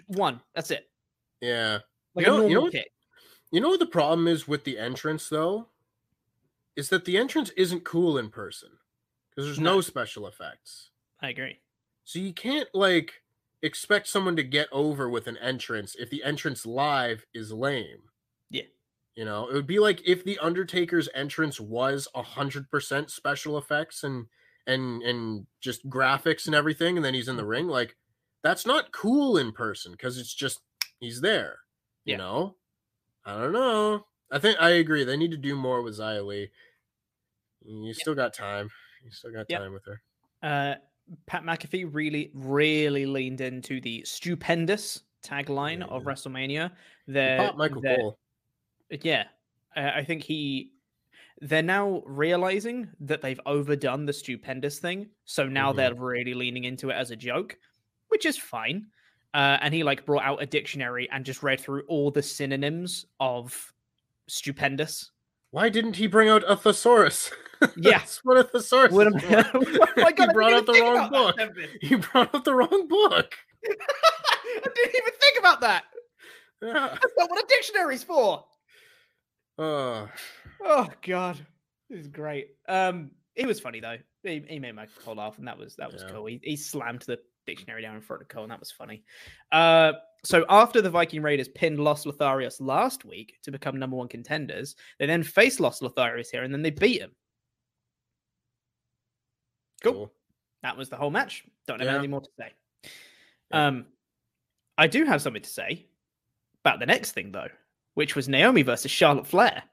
one. That's it,
yeah.
like
You
a
know-
normal
you know what-
kick.
You know what the problem is with the entrance though? Is that the entrance isn't cool in person because there's
No.
no special effects.
I agree.
So you can't like expect someone to get over with an entrance if the entrance live is lame.
Yeah.
You know, it would be like if the Undertaker's entrance was a hundred percent special effects and and and just graphics and everything, and then he's in the ring. Like that's not cool in person because it's just he's there. You
Yeah.
know, I don't know. I think I agree. They need to do more with Xia Li. You still got time. You still got
Yep.
time with her.
Uh, Pat McAfee really, really leaned into the stupendous tagline of
Yeah.
WrestleMania.
He
They're,
Michael
they're-
Cole.
Yeah, uh, I think he. They're now realizing that they've overdone the stupendous thing, so now
Mhm.
they're really leaning into it as a joke, which is fine. Uh, and he like brought out a dictionary and just read through all the synonyms of stupendous.
Why didn't he bring out a thesaurus? [laughs]
Yeah.
What a thesaurus
What
is [laughs]
am-
for.
Oh my God,
he brought out the wrong book. He brought [laughs] out the wrong book.
I didn't even think about that.
Yeah.
That's not what a dictionary's for.
Uh,
Oh god, this is great. Um, he was funny though. He, he made my Cole laugh, and that was that was
Yeah.
cool. He, he slammed the dictionary down in front of Cole, and that was funny. Uh, so after the Viking Raiders pinned Los Lotharios last week to become number one contenders, they then faced Los Lotharios here, and then they beat him. Cool. That was the whole match. Don't have
Yeah.
anything more to say.
Yeah.
Um, I do have something to say about the next thing though, which was Naomi versus Charlotte Flair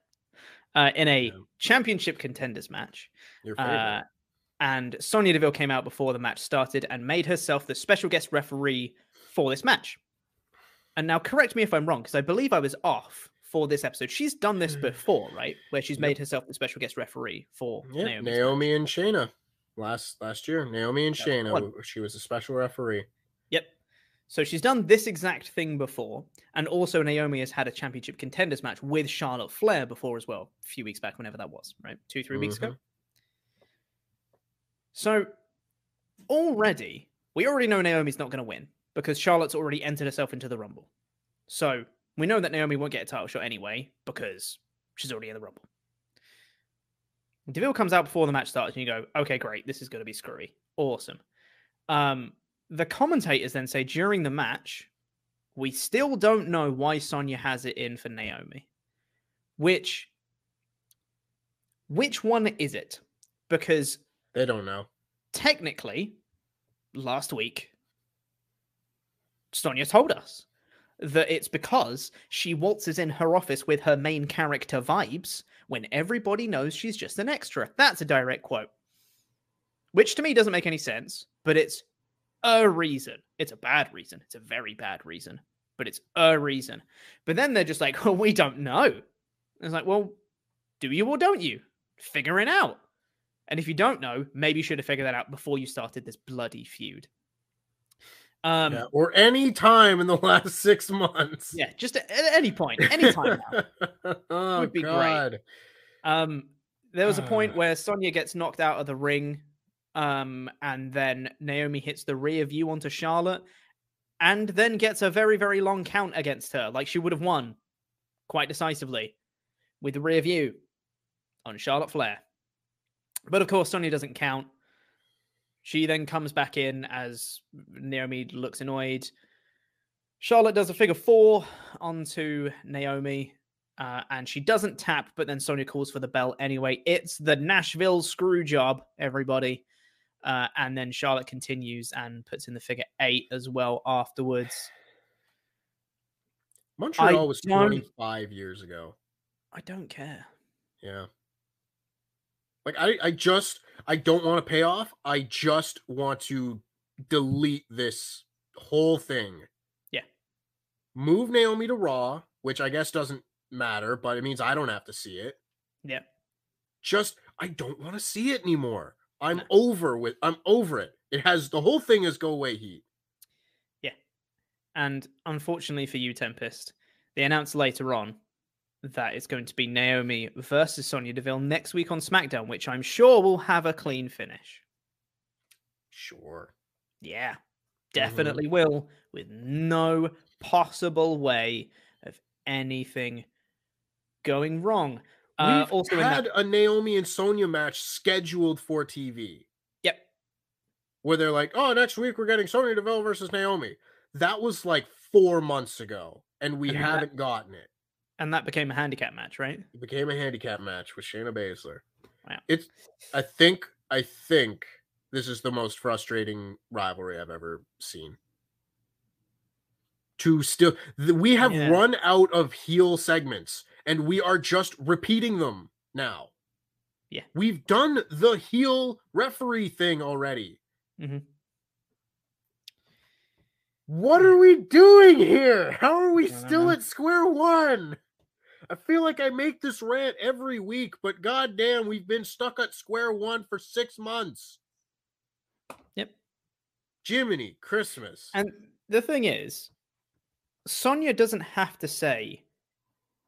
uh, in a
Yeah.
championship contenders match.
Your.
Uh, and Sonya Deville came out before the match started and made herself the special guest referee for this match. And now, correct me if I'm wrong, because I believe I was off for this episode. She's done this before, right? Where she's
Yep.
made herself the special guest referee for Naomi's
Naomi
match.
and Shayna last last year. Naomi and Shayna. She was a special referee.
Yep. So she's done this exact thing before, and also Naomi has had a championship contenders match with Charlotte Flair before as well, a few weeks back, whenever that was, right? Two, three weeks ago.
Mhm.
So already, we already know Naomi's not going to win because Charlotte's already entered herself into the Rumble. So we know that Naomi won't get a title shot anyway because she's already in the Rumble. Deville comes out before the match starts, and you go, okay, great, this is going to be screwy. Awesome. Um, the commentators then say during the match, we still don't know why Sonya has it in for Naomi. Which which one is it? Because
They don't know.
technically, last week, Sonya told us that it's because she waltzes in her office with her main character vibes when everybody knows she's just an extra. That's a direct quote. Which to me doesn't make any sense, but it's a reason. It's a bad reason. It's a very bad reason, but it's a reason. But then they're just like, [laughs] well, we don't know. It's like, well, do you or don't you? Figure it out. And if you don't know, maybe you should have figured that out before you started this bloody feud. Um,
Yeah, or any time in the [laughs] last six months.
yeah, just at, any point, any time now. [laughs]
oh,
Would be great.
God.
Um, there was a point
Ah.
where Sonya gets knocked out of the ring, um, and then Naomi hits the rear view onto Charlotte, and then gets a very, very long count against her, like she would have won quite decisively with the rear view on Charlotte Flair. But of course, Sonya doesn't count. She then comes back in as Naomi looks annoyed. Charlotte does a figure four onto Naomi, uh, and she doesn't tap, but then Sonya calls for the bell anyway. It's the Nashville screw job, everybody. Uh, and then Charlotte continues and puts in the figure eight as well afterwards.
Montreal was
don't-
25 years ago.
I don't care.
Yeah. Like I, I just I don't want to pay off. I just want to delete this whole thing.
Yeah.
Move Naomi to Raw, which I guess doesn't matter, but it means I don't have to see it.
Yeah.
Just I don't want to see it anymore. I'm over with I'm over it. It has the whole thing is go away heat.
Yeah, and unfortunately for you, Tempest, they announced later on that it's going to be Naomi versus Sonya Deville next week on SmackDown, which I'm sure will have a clean finish.
Sure.
Yeah,
Mm-hmm.
definitely will, with no possible way of anything going wrong. Uh,
We've
also,
had
that,
a Naomi and Sonya match scheduled for TV.
yep,
where they're like, "Oh, next week we're getting Sonya Deville versus Naomi." That was like four months ago, and we
And
haven't gotten it.
and that became a handicap match, right?
It became a handicap match with Shayna Baszler.
Wow.
It's, I think, I think this is the most frustrating rivalry I've ever seen. To still, we have
Yeah.
run out of heel segments, and we are just repeating them now.
Yeah.
we've done the heel referee thing already.
Mhm.
What are we doing here? How are we still
know.
at square one? I feel like I make this rant every week, but goddamn, we've been stuck at square one for six months.
Yep.
Jiminy Christmas.
And the thing is, Sonya doesn't have to say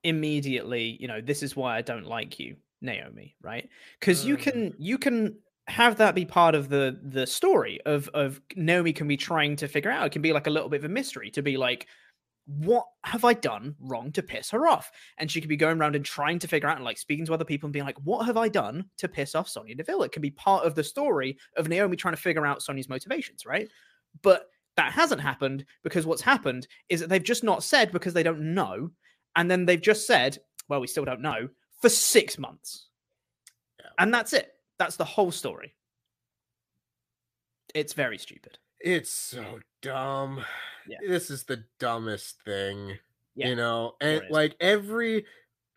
immediately, you know, this is why I don't like you, Naomi, right? Because you
Mm.
can you can have that be part of the the story of of Naomi can be trying to figure out. It can be like a little bit of a mystery to be like, what have I done wrong to piss her off? And she could be going around and trying to figure out and like speaking to other people and being like, what have I done to piss off Sonya Deville? It can be part of the story of Naomi trying to figure out Sonya's motivations, right? But that hasn't happened because what's happened is that they've just not said because they don't know. And then they've just said, well, we still don't know for six months.
Yeah.
And that's it. That's the whole story. It's very stupid.
It's so dumb.
Yeah.
This is the dumbest thing.
Yeah,
You know, and like every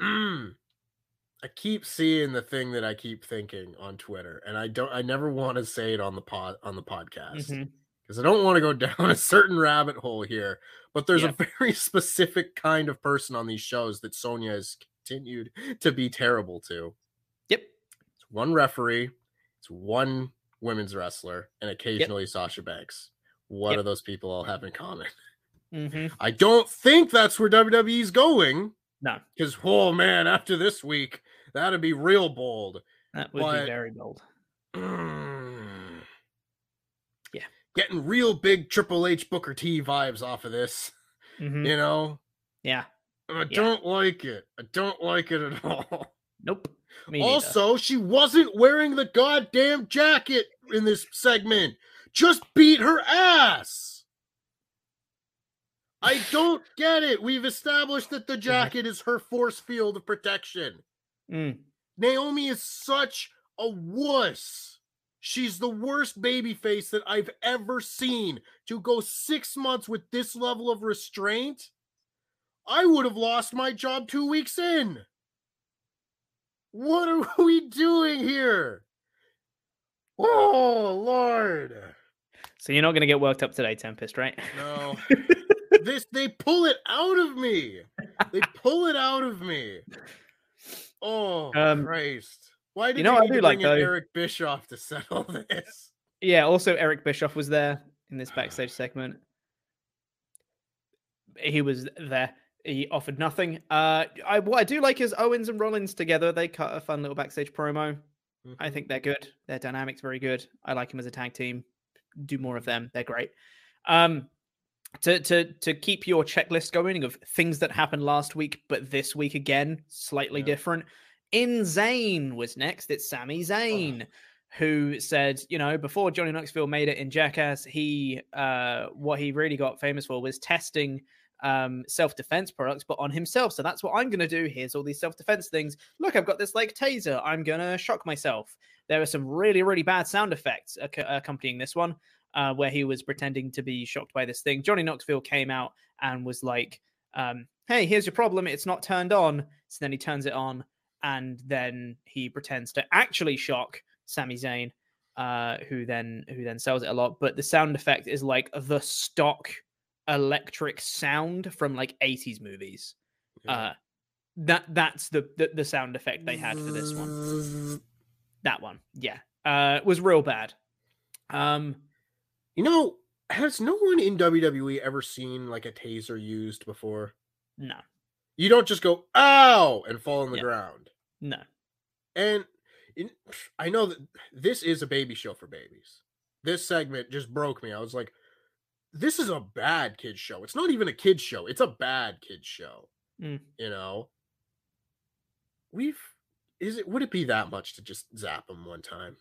mm, [clears throat] I keep seeing the thing that I keep thinking on Twitter, and I don't I never want to say it on the pod on the podcast.
Mhm.
Because I don't want to go [laughs] down a certain rabbit hole here. But there's
Yeah.
a very [laughs] specific kind of person on these shows that Sonya has continued to be terrible to.
Yep.
It's one referee, it's one women's wrestler, and occasionally Sasha Banks. What
Yep.
do those people all have in common?
hmm [laughs]
I don't think that's where WWE's going.
No,
Because oh man, after this week, that'd be real bold.
that would
But-
be very bold. [clears throat]
Getting real big Triple H Booker T vibes off of this.
Mhm.
You know,
Yeah.
I
Yeah.
don't like it. I don't like it at [laughs] all.
Nope.
Also, she wasn't wearing the goddamn jacket in this segment. Just beat her ass. I don't get it. We've established that the jacket is her force field of protection.
Mm.
Naomi is such a wuss. She's the worst baby face that I've ever seen. To go six months with this level of restraint, I would have lost my job two weeks in. What are [laughs] we doing here? Oh, Lord.
So you're not going to get worked up today, Tempest, right?
No. [laughs] this, they pull it out of me. They pull it out of me. [laughs] Oh,
Um,
Christ. Why did
you know what I do like, though?
Eric Bischoff to [laughs] settle this?
Yeah, also Eric Bischoff was there in this backstage segment. He was there. He offered nothing. Uh I what I do like is Owens and Rollins together. They cut a fun little backstage promo. I
Mhm.
think they're good. Their dynamic's very good. I like them as a tag team. Do more of them. They're great. Um to to to keep your checklist going of things that happened last week, but this week again, slightly
Yeah.
different. In Zayn was next. It's Sami Zayn who said, you know, before Johnny Knoxville made it in Jackass, he uh what he really got famous for was testing um self-defense products but on himself. So that's what i'm going to do. Here's all these self-defense things. Look i've got this like taser. I'm going to shock myself. There are some really really bad sound effects ac- accompanying this one uh where he was pretending to be shocked by this thing. Johnny knoxville came out and was like um hey here's your problem. It's not turned on. So then he turns it on and then he pretends to actually shock Sami Zayn, uh, who then who then sells it a lot. But the sound effect is like the stock electric sound from like 80s movies.
Yeah.
Uh, that that's the, the the sound effect they had for this one. That one, yeah, uh, was real bad. Um,
You know, has no one in WWE ever seen like a taser used before?
no,
You don't just go ow and fall on the
Yeah.
ground.
no,
And in, I know that this is a baby show for babies. This segment just broke me. I was like, this is a bad kids show. It's not even a kids show. It's a bad kids show.
Mm.
You know, we've is it would it be that much to just zap them one time?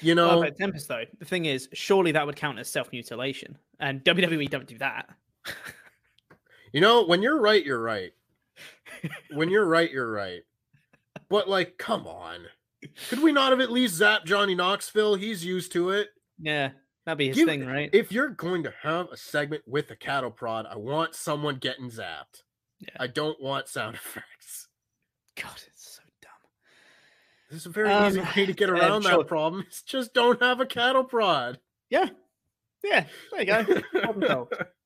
You know,
Well, Tempest though, the thing is, surely that would count as self mutilation, and WWE don't do that. [laughs]
You know, when you're right, you're right. when you're right, you're right. But like, come on. Could we not have at least zapped Johnny Knoxville? He's used to it.
yeah, that'd be his
Give-
thing, right?
If you're going to have a segment with a cattle prod, I want someone getting zapped.
Yeah.
I don't want sound [laughs] effects.
God, it's so dumb.
This is a very
Um,
easy way to get [sighs] around that problem. It's just don't have a cattle prod.
Yeah, yeah. There you go. [laughs]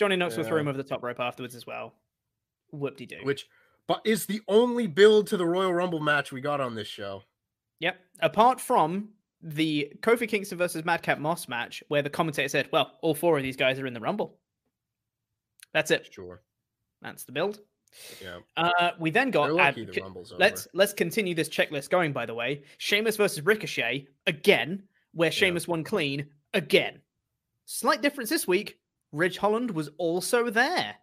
Johnny Knoxville threw
Yeah.
him over the top rope afterwards as well. Whoop de doo.
Which but is the only build to the Royal Rumble match we got on this show.
Yep. Apart from the Kofi Kingston versus Madcap Moss match, where the commentator said, "Well, all four of these guys are in the Rumble." That's it.
Sure.
That's the build.
Yeah.
Uh, we then got
lucky
ad-
the Rumble's
let's let's continue this checklist going. By the way, Sheamus versus Ricochet again, where Sheamus won clean again. Slight difference this week. Ridge Holland was also there.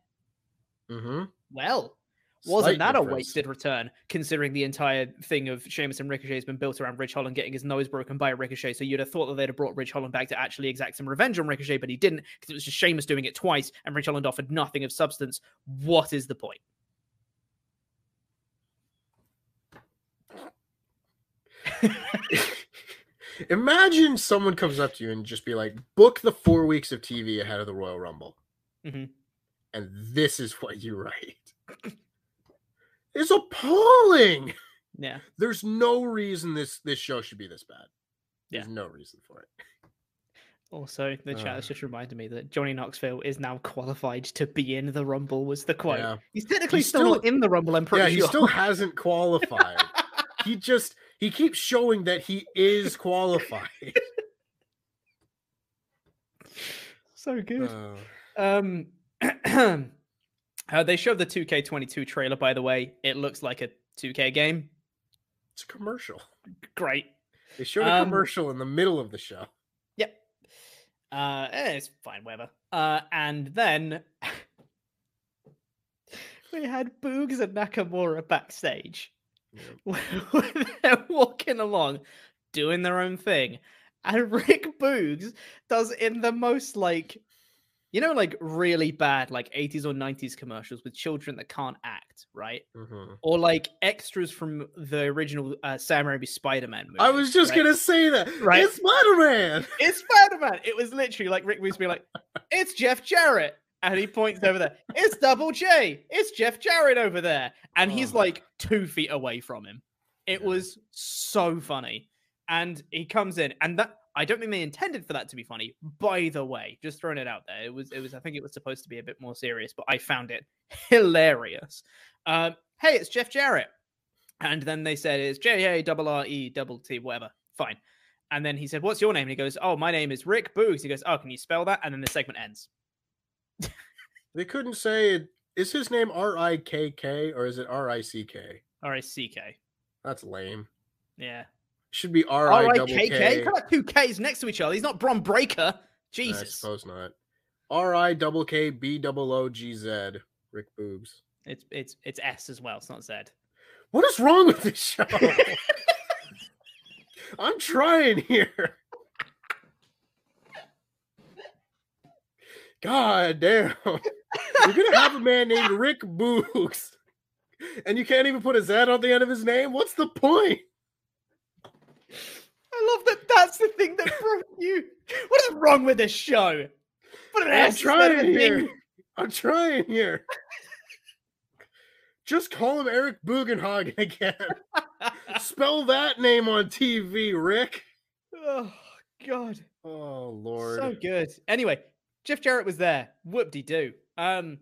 Mm-hmm.
Well, wasn't
Slight
that a wasted return, considering the entire thing of Sheamus and Ricochet has been built around Ridge Holland getting his nose broken by a Ricochet? So you'd have thought that they'd have brought Ridge Holland back to actually exact some revenge on Ricochet, but he didn't because it was just Sheamus doing it twice, and Ridge Holland offered nothing of substance. What is the point? [laughs] [laughs]
Imagine someone comes up to you and just be like, book the four weeks of TV ahead of the Royal Rumble.
Mhm.
And this is [laughs] what you write. it's appalling.
Yeah.
There's no reason this this show should be this bad.
Yeah.
There's no reason for it.
Also, the chat has
Uh.
just reminded me that Johnny Knoxville is now qualified to be in the Rumble. Was the quote?
Yeah.
He's technically
He's
still, not
still-
in the Rumble. I'm pretty
yeah, he still hasn't qualified. [laughs] he just he keeps showing that he is qualified. [laughs]
so good.
Uh,
Um, [clears throat] uh, they showed the 2K22 trailer. By the way, it looks like a 2K game.
it's a commercial.
Great.
They showed a
Um,
commercial in the middle of the show.
Yep. Uh, eh, it's fine, whatever. Uh, and then [laughs] we had Boogs and Nakamura backstage. [laughs] They're walking along, doing their own thing, and [laughs] Rick Boogs does in the most like, you know, like really bad like 80s or 90s commercials with children that can't act, right?
Mhm.
Or like extras from the original uh, Sam Raimi Spider-Man movie.
I was just
right?
gonna say that.
Right.
It's Spider-Man.
It's Spider-Man. It was literally like Rick Boogs being like, "It's Jeff Jarrett," and he points over there. It's Double J. It's Jeff Jarrett over there, and he's
Oh.
like two feet away from him. It was so funny, and he comes in, and that I don't think they intended for that to be funny. By the way, just throwing it out there, it was it was I think it was supposed to be a bit more serious, but I found it [laughs] hilarious. Um, hey, it's Jeff Jarrett, and then they said it's J A double R E double T whatever. Fine. And then he said, "What's your name?" And he goes, "Oh, my name is Rick Boogs." He goes, "Oh, can you spell that?" And then the segment ends.
They couldn't say it. Is his name R I K K or is it R I C K?
R I C K.
That's lame.
Yeah.
Should be R
R
I
I
double
K K.
K.
Put like two K's next to each other. He's not Bron Breaker. Jesus.
I suppose not. R I double K B double O G Z. Rick Boobs.
It's it's it's S as well. It's not Z.
What is wrong with this show? [laughs] I'm trying here. God damn. You're gonna have a man named Rick Boogs, and you can't even put a Z on the end of his name. What's the point?
I love that. That's the thing that broke you. What is wrong with this show? Put an
I'm trying here.
thing.
I'm trying here. Just call him Eric Bugenhagen again. Spell that name on TV, Rick.
oh God.
Oh Lord.
So good. Anyway, Jeff Jarrett was there. Whoop de doo. Um,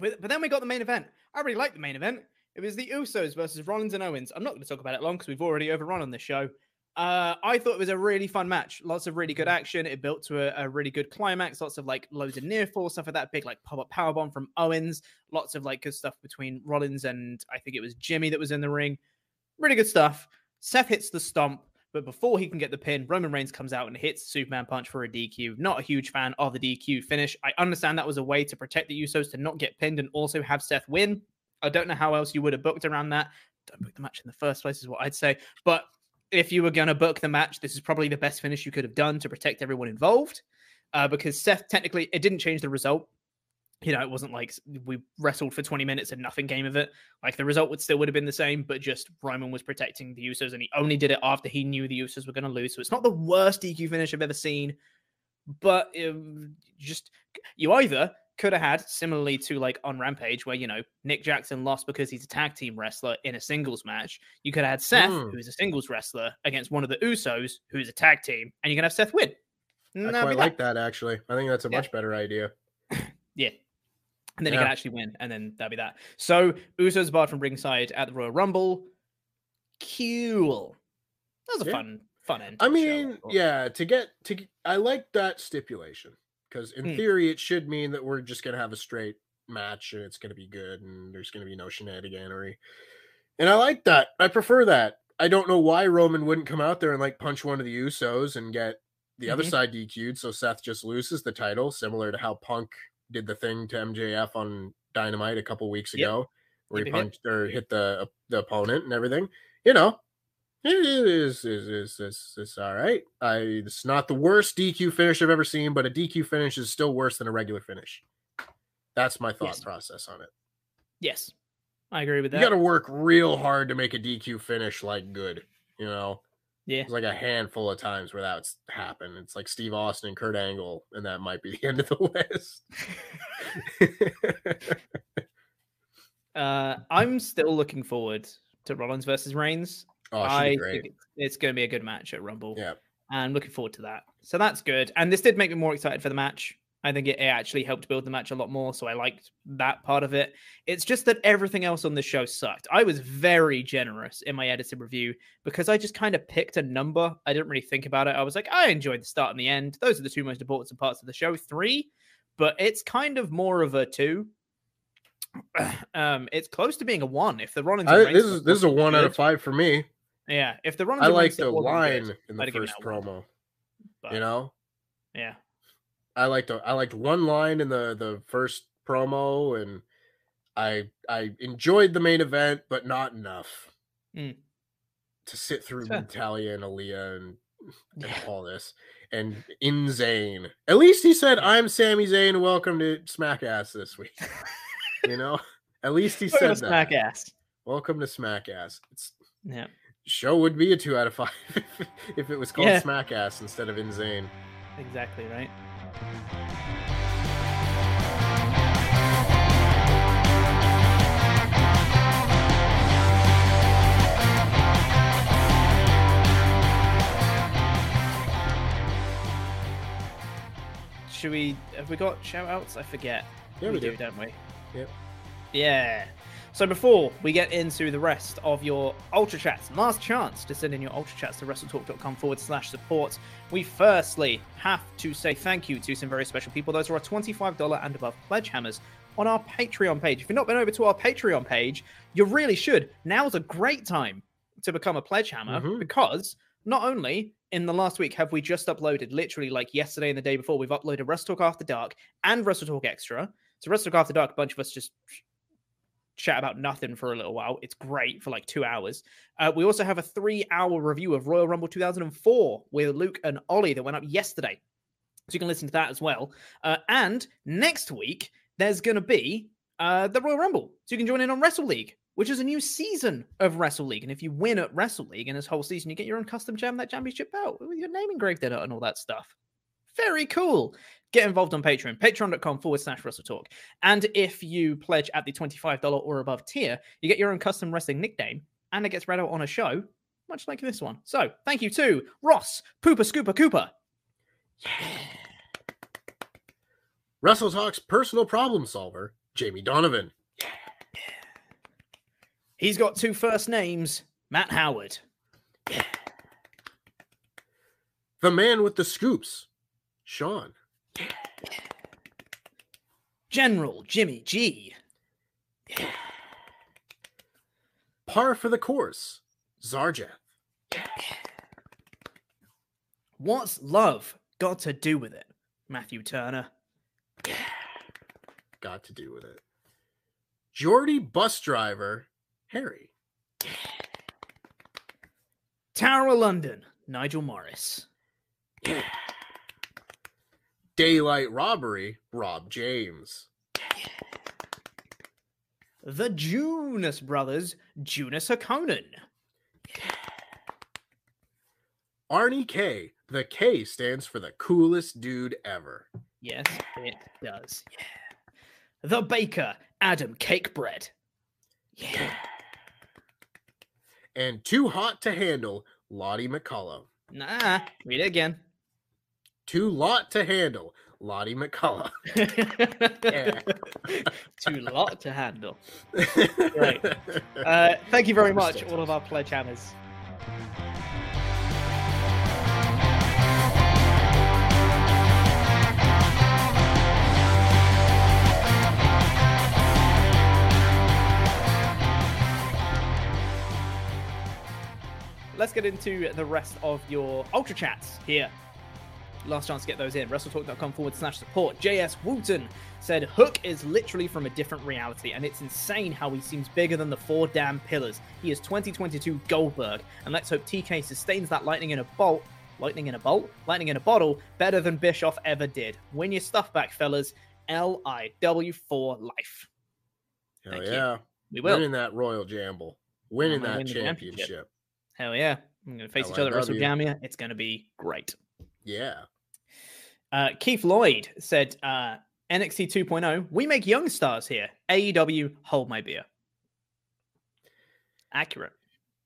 but, but then we got the main event. I really liked the main event. It was the Usos versus Rollins and Owens. I'm not going to talk about it long because we've already overrun on this show. Uh, I thought it was a really fun match. Lots of really good action. It built to a, a really good climax. Lots of like loads of near fall stuff like that. Big like pop up power bomb from Owens. Lots of like good stuff between Rollins and I think it was Jimmy that was in the ring. Really good stuff. Seth hits the stomp, but before he can get the pin, Roman Reigns comes out and hits Superman punch for a DQ. Not a huge fan of the DQ finish. I understand that was a way to protect the Usos to not get pinned and also have Seth win. I don't know how else you would have booked around that. Don't book the match in the first place, is what I'd say. But if you were going to book the match, this is probably the best finish you could have done to protect everyone involved. Uh, because Seth, technically, it didn't change the result. You know, it wasn't like we wrestled for 20 minutes and nothing came of it. Like the result would still would have been the same, but just Roman was protecting the Usos and he only did it after he knew the Usos were going to lose. So it's not the worst DQ finish I've ever seen, but um, just you either could have had similarly to like on Rampage, where you know Nick Jackson lost because he's a tag team wrestler in a singles match. You could have had Seth,
Hmm.
who's a singles wrestler, against one of the Usos, who's a tag team, and you can have Seth win. And
I quite like that actually. I think that's a
Yeah.
much better idea. [laughs]
Yeah. And then he can actually win, and then that'd be that. So Usos barred from ringside at the Royal Rumble. Cool. That was a
Yeah.
fun, fun end.
I
the show,
mean, yeah, to get to I like that stipulation because in
Hmm.
theory it should mean that we're just gonna have a straight match and it's gonna be good and there's gonna be no shenaniganery. And I like that. I prefer that. I don't know why Roman wouldn't come out there and like punch one of the Usos and get the other
Mhm.
side DQ'd so Seth just loses the title, similar to how Punk did the thing to MJF on Dynamite a couple weeks
Yep.
ago, where he
yep, yep.
punched or hit the uh, the opponent and everything. You know, it is is is is is all right. I it's not the worst DQ finish I've ever seen, but a DQ finish is still worse than a regular finish. That's my thought
Yes.
process on it.
yes, I agree with that.
You got to work real hard to make a DQ finish like good. You know,
Yeah,
there's like a handful of times where that's happened. It's like Steve Austin and Kurt Angle, and that might be [laughs] the end of the list. [laughs]
uh, I'm still looking forward to Rollins versus Reigns.
oh,
I
be great.
think it's, it's going to be a good match at Rumble.
Yeah.
and looking forward to that. So that's good. And this did make me more excited for the match. I think it, it actually helped build the match a lot more. So I liked that part of it. It's just that everything else on the show sucked. I was very generous in my edited review because I just kind of picked a number. I didn't really think about it. I was like, I enjoyed the start and the end. Those are the two most important parts of the show. Three, but it's kind of more of a two. [clears throat] um, it's close to being a one. If the Rollins,
I, this is this is a one out of five for me.
Yeah, if the Rollins,
I like the line
good,
in the first promo.
but-
You know,
Yeah.
I liked I liked one line in the the first promo, and I I enjoyed the main event, but not enough
Mm.
to sit through
Fair.
Natalya and Aliyah and, and
Yeah.
all this. And in Zayn, at least he said, "I'm Sami Zayn. Welcome to Smack Ass this week." [laughs] you know, at least he said
smack
that.
ass.
Welcome to Smack Ass. It's
Yeah.
show would be a two out of five [laughs] if it was called
Yeah.
Smack Ass instead of Insane.
Exactly right. Should we have we got shout outs? I forget.
Yeah, we do.
don't we?
Yep.
Yeah. So before we get into the rest of your Ultra Chats, last chance to send in your Ultra Chats to WrestleTalk.com forward slash support. We firstly have to say thank you to some very special people. Those are our $25 and above pledge hammers on our Patreon page. If you've not been over to our Patreon page, you really should. Now's a great time to become a pledge hammer
Mhm.
because not only in the last week have we just uploaded, literally like yesterday and the day before, we've uploaded Wrestle Talk After Dark and Wrestle Talk Extra. So Wrestle Talk After Dark, a bunch of us just chat about nothing for a little while. It's great for like two hours. Uh, we also have a three-hour review of Royal Rumble 2004 with Luke and Ollie that went up yesterday. So you can listen to that as well. Uh, and next week, there's going to be uh, the Royal Rumble. So you can join in on Wrestle League, which is a new season of Wrestle League. And if you win at Wrestle League in this whole season, you get your own custom jam, that championship belt with your name engraved in it and all that stuff. Very cool. Get involved on Patreon, patreon.com forward slash Wrestle Talk. And if you pledge at the $25 or above tier, you get your own custom wrestling nickname and it gets read out on a show, much like this one. So thank you to Ross, Pooper Scooper Cooper,
Wrestle Talk's personal problem solver, Jamie Donovan.
He's got two first names, Matt Howard.
The man with the scoops, Sean.
General Jimmy G.
Par for the course, Zarjath.
What's love got to do with it? Matthew Turner.
Got to do with it. Geordie bus driver, Harry.
Tower of London, Nigel Morris.
Daylight robbery, Rob James.
The Junus brothers, Junus Hakonen.
Arnie K. The K stands for the coolest dude ever.
Yes, it does. Yeah. The Baker, Adam Cakebread. Yeah.
And too hot to handle, Lottie McCullough.
Nah, read it again.
Too lot to handle, Lottie McCullough. [laughs]
Too lot to handle. Right. [laughs] Uh, thank you very much, all of our pledge hammers. Let's get into the rest of your Ultra Chats here. Last chance to get those in. WrestleTalk.com forward slash support. JS Wooten said Hook is literally from a different reality, and it's insane how he seems bigger than the four damn pillars. He is 2022 Goldberg, and let's hope TK sustains that lightning in a bolt. Lightning in a bolt? Lightning in a bottle better than Bischoff ever did. Win your stuff back, fellas. LIW for life.
Hell
Thank you.
yeah.
We will.
Winning that Royal Jamble. Winning that
win championship.
championship.
Hell yeah. I'm going to face each other at
LIW.
WrestleGamia. It's going to be great.
Yeah.
Uh, Keith Lloyd said, uh, NXT 2.0, we make young stars here. AEW, hold my beer. Accurate.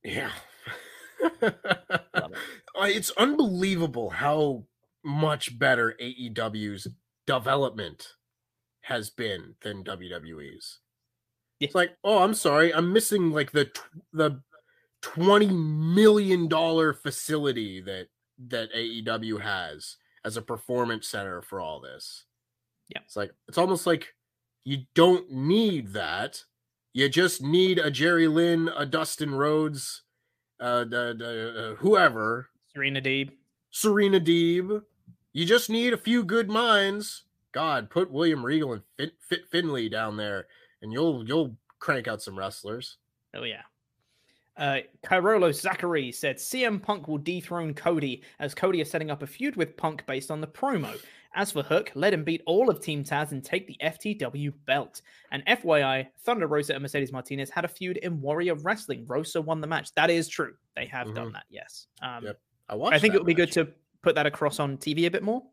Yeah. [laughs] It's unbelievable how much better AEW's development has been than WWE's.
Yeah.
It's like, oh, I'm sorry, I'm missing like the tw- the twenty million dollar facility that that AEW has as a performance center for all this.
Yeah.
it's like it's almost like you don't need that. You just need a Jerry Lynn, a Dustin Rhodes, uh, the, the, uh, whoever,
Serena Deeb.
Serena Deeb, You just need a few good minds. God, put William Regal and Fit, Fit Finlay down there, and you'll you'll crank out some wrestlers.
Oh yeah. Uh, Kyrolo Zachary said CM Punk will dethrone Cody as Cody is setting up a feud with Punk based on the promo. As for Hook, let him beat all of Team Taz and take the FTW belt. And FYI, Thunder Rosa and Mercedes Martinez had a feud in Warrior Wrestling. Rosa won the match. That is true. They have done
Mhm.
that. Yes. Um,
Yep. I
I think it would be good to put that across on TV a bit more.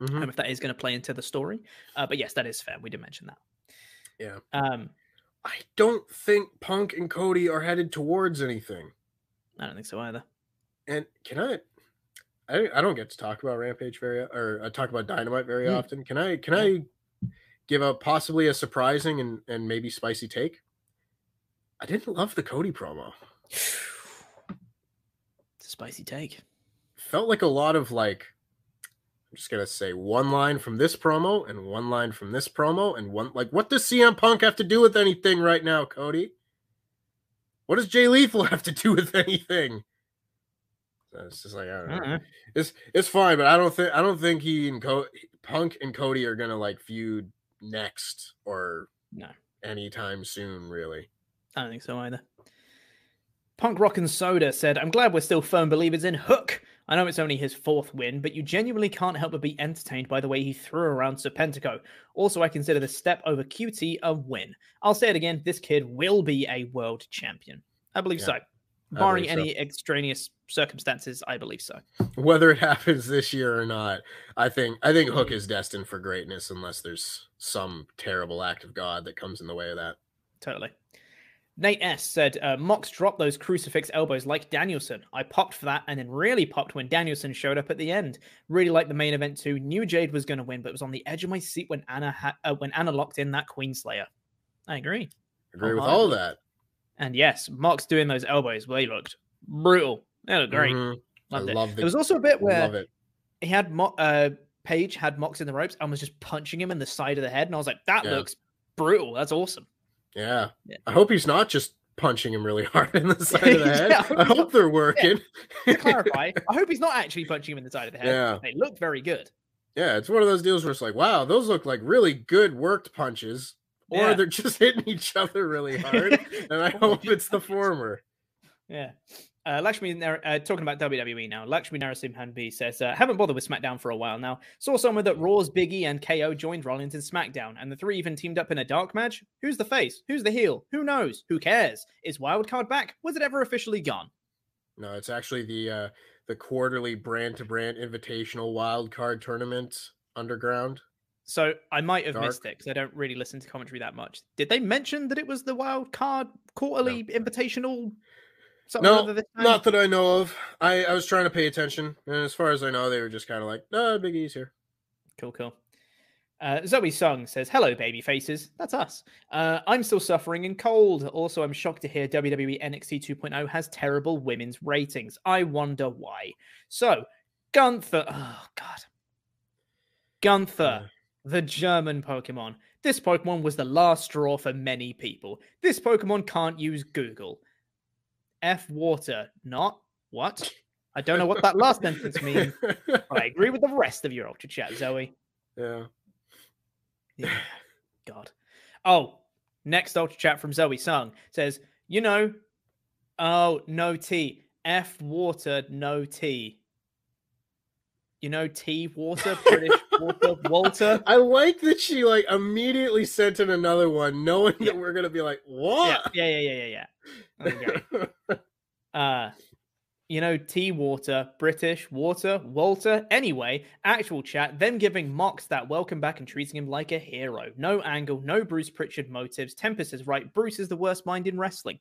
Mhm.
um, if that is going to play into the story. Uh, but yes, that is fair. We did mention that.
Yeah.
Um,
I don't think Punk and Cody are headed towards anything.
I don't think so either.
And can I? I, I don't get to talk about Rampage very or I talk about Dynamite very
Hmm.
often. Can I? Can I give a possibly a surprising and and maybe spicy take? I didn't love the Cody promo. [sighs]
It's a spicy take.
Felt like a lot of like. I'm just gonna say one line from this promo and one line from this promo and one like what does CM Punk have to do with anything right now, Cody? What does Jay Lethal [laughs] have to do with anything? So It's just like I don't know.
Uh-uh.
It's it's fine, but I don't think I don't think he and Co- Punk and Cody are gonna like feud next or
No.
anytime soon, really.
I don't think so either. Punk Rock and Soda said, I'm glad we're still firm believers in Hook. I know it's only his fourth win, but you genuinely can't help but be entertained by the way he threw around Serpentico. Also, I consider the step over QT a win. I'll say it again this kid will be a world champion. I believe
Yeah,
so. Barring
believe so.
any extraneous circumstances, I believe so.
Whether it [laughs] happens this year or not, I think I think Hook hmm. is destined for greatness unless there's some terrible act of God that comes in the way of that.
Totally. Nate S said, uh, Mox dropped those crucifix elbows like Danielson. I popped for that and then really popped when Danielson showed up at the end. Really liked the main event too. Knew Jade was going to win, but was on the edge of my seat when Anna ha- uh, when Anna locked in that Queen Slayer. I agree.
Agree with all that.
And yes, Mox doing those elbows, well, they looked brutal. They looked great.
Mhm. I
Loved it.
love the-
there was also a bit where
Love it.
he had Mo- uh, Page had Mox in the ropes and was just punching him in the side of the head, and I was like, that
Yeah.
looks brutal. That's awesome.
Yeah.
Yeah.
I hope he's not just punching him really [laughs] hard in the [laughs] side of the head.
Yeah, I hope
I hope they're working.
To clarify, I hope he's not actually punching him in the side of the head.
Yeah.
They look very good.
Yeah, it's one of those deals where it's like, wow, those look like really good worked punches, or
Yeah.
they're [laughs] just hitting each other really hard. and I hope it's the former.
Yeah. Uh, Lakshmi, uh, talking about WWE now, Lakshmi Narasimhan B says, uh, haven't bothered with SmackDown for a while now. Saw somewhere that Raw's Biggie and KO joined Rollins in SmackDown, and the three even teamed up in a dark match. Who's the face? Who's the heel? Who knows? Who cares? Is Wildcard back? Was it ever officially gone?
No, it's actually the uh the quarterly brand to brand invitational wild card tournament underground.
So I might have
Dark.
missed it because I don't really listen to commentary that much. Did they mention that it was the Wild Card Quarterly Invitational? Something
No,
other this time?
not that I know of. I, I was trying to pay attention, and as far as I know, they were just kind of like, "No, Big E's here."
Cool, cool. Uh, Zoe Sung says, "Hello, baby faces. That's us. Uh, I'm still suffering in cold. Also, I'm shocked to hear WWE NXT 2.0 has terrible women's ratings. I wonder why. So, Gunther. Oh God, Gunther, the German Pokemon. This Pokemon was the last straw for many people. This Pokemon can't use Google. F water, not what? I don't know what that last sentence means. [laughs] I agree with the rest of your ultra chat, Zoe.
yeah.
Yeah. God. Oh, next ultra chat from Zoe Sung says, you know, oh, no tea. F water, no tea. You know, tea, water, British water, Walter. [laughs]
I like that she like immediately sent in another one, knowing that we're gonna be like,
Yeah,
"What?"
yeah, yeah, yeah, yeah, yeah. [laughs] Okay. Uh, you know, tea, water, British, water, Walter. Anyway, actual chat, them giving Mox that welcome back and treating him like a hero. No angle, no Bruce Pritchard motives. Tempest is right. Bruce is the worst mind in wrestling.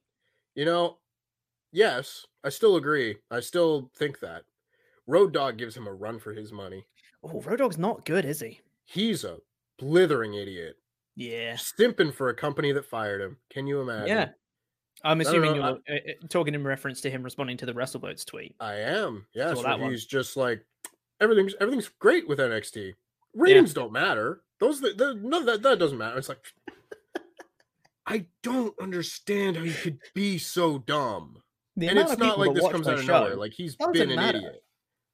You know, yes, I still agree. I still think that Road Dogg gives him a run for his money.
Oh, Road Dogg's not good, is he?
He's a blithering idiot,
Yeah.
stimping for a company that fired him. Can you imagine?
Yeah. I'm assuming you're uh, uh, talking in reference to him responding to the WrestleVotes tweet.
I am.
Yeah.
Where
that one.
he's just like everything's everything's great with NXT. Ratings don't matter. Those the, the, of that that doesn't matter. It's like [laughs] I don't understand how you could be so dumb.
The
and it's not like this comes out of nowhere. Like he's been an
matter.
idiot.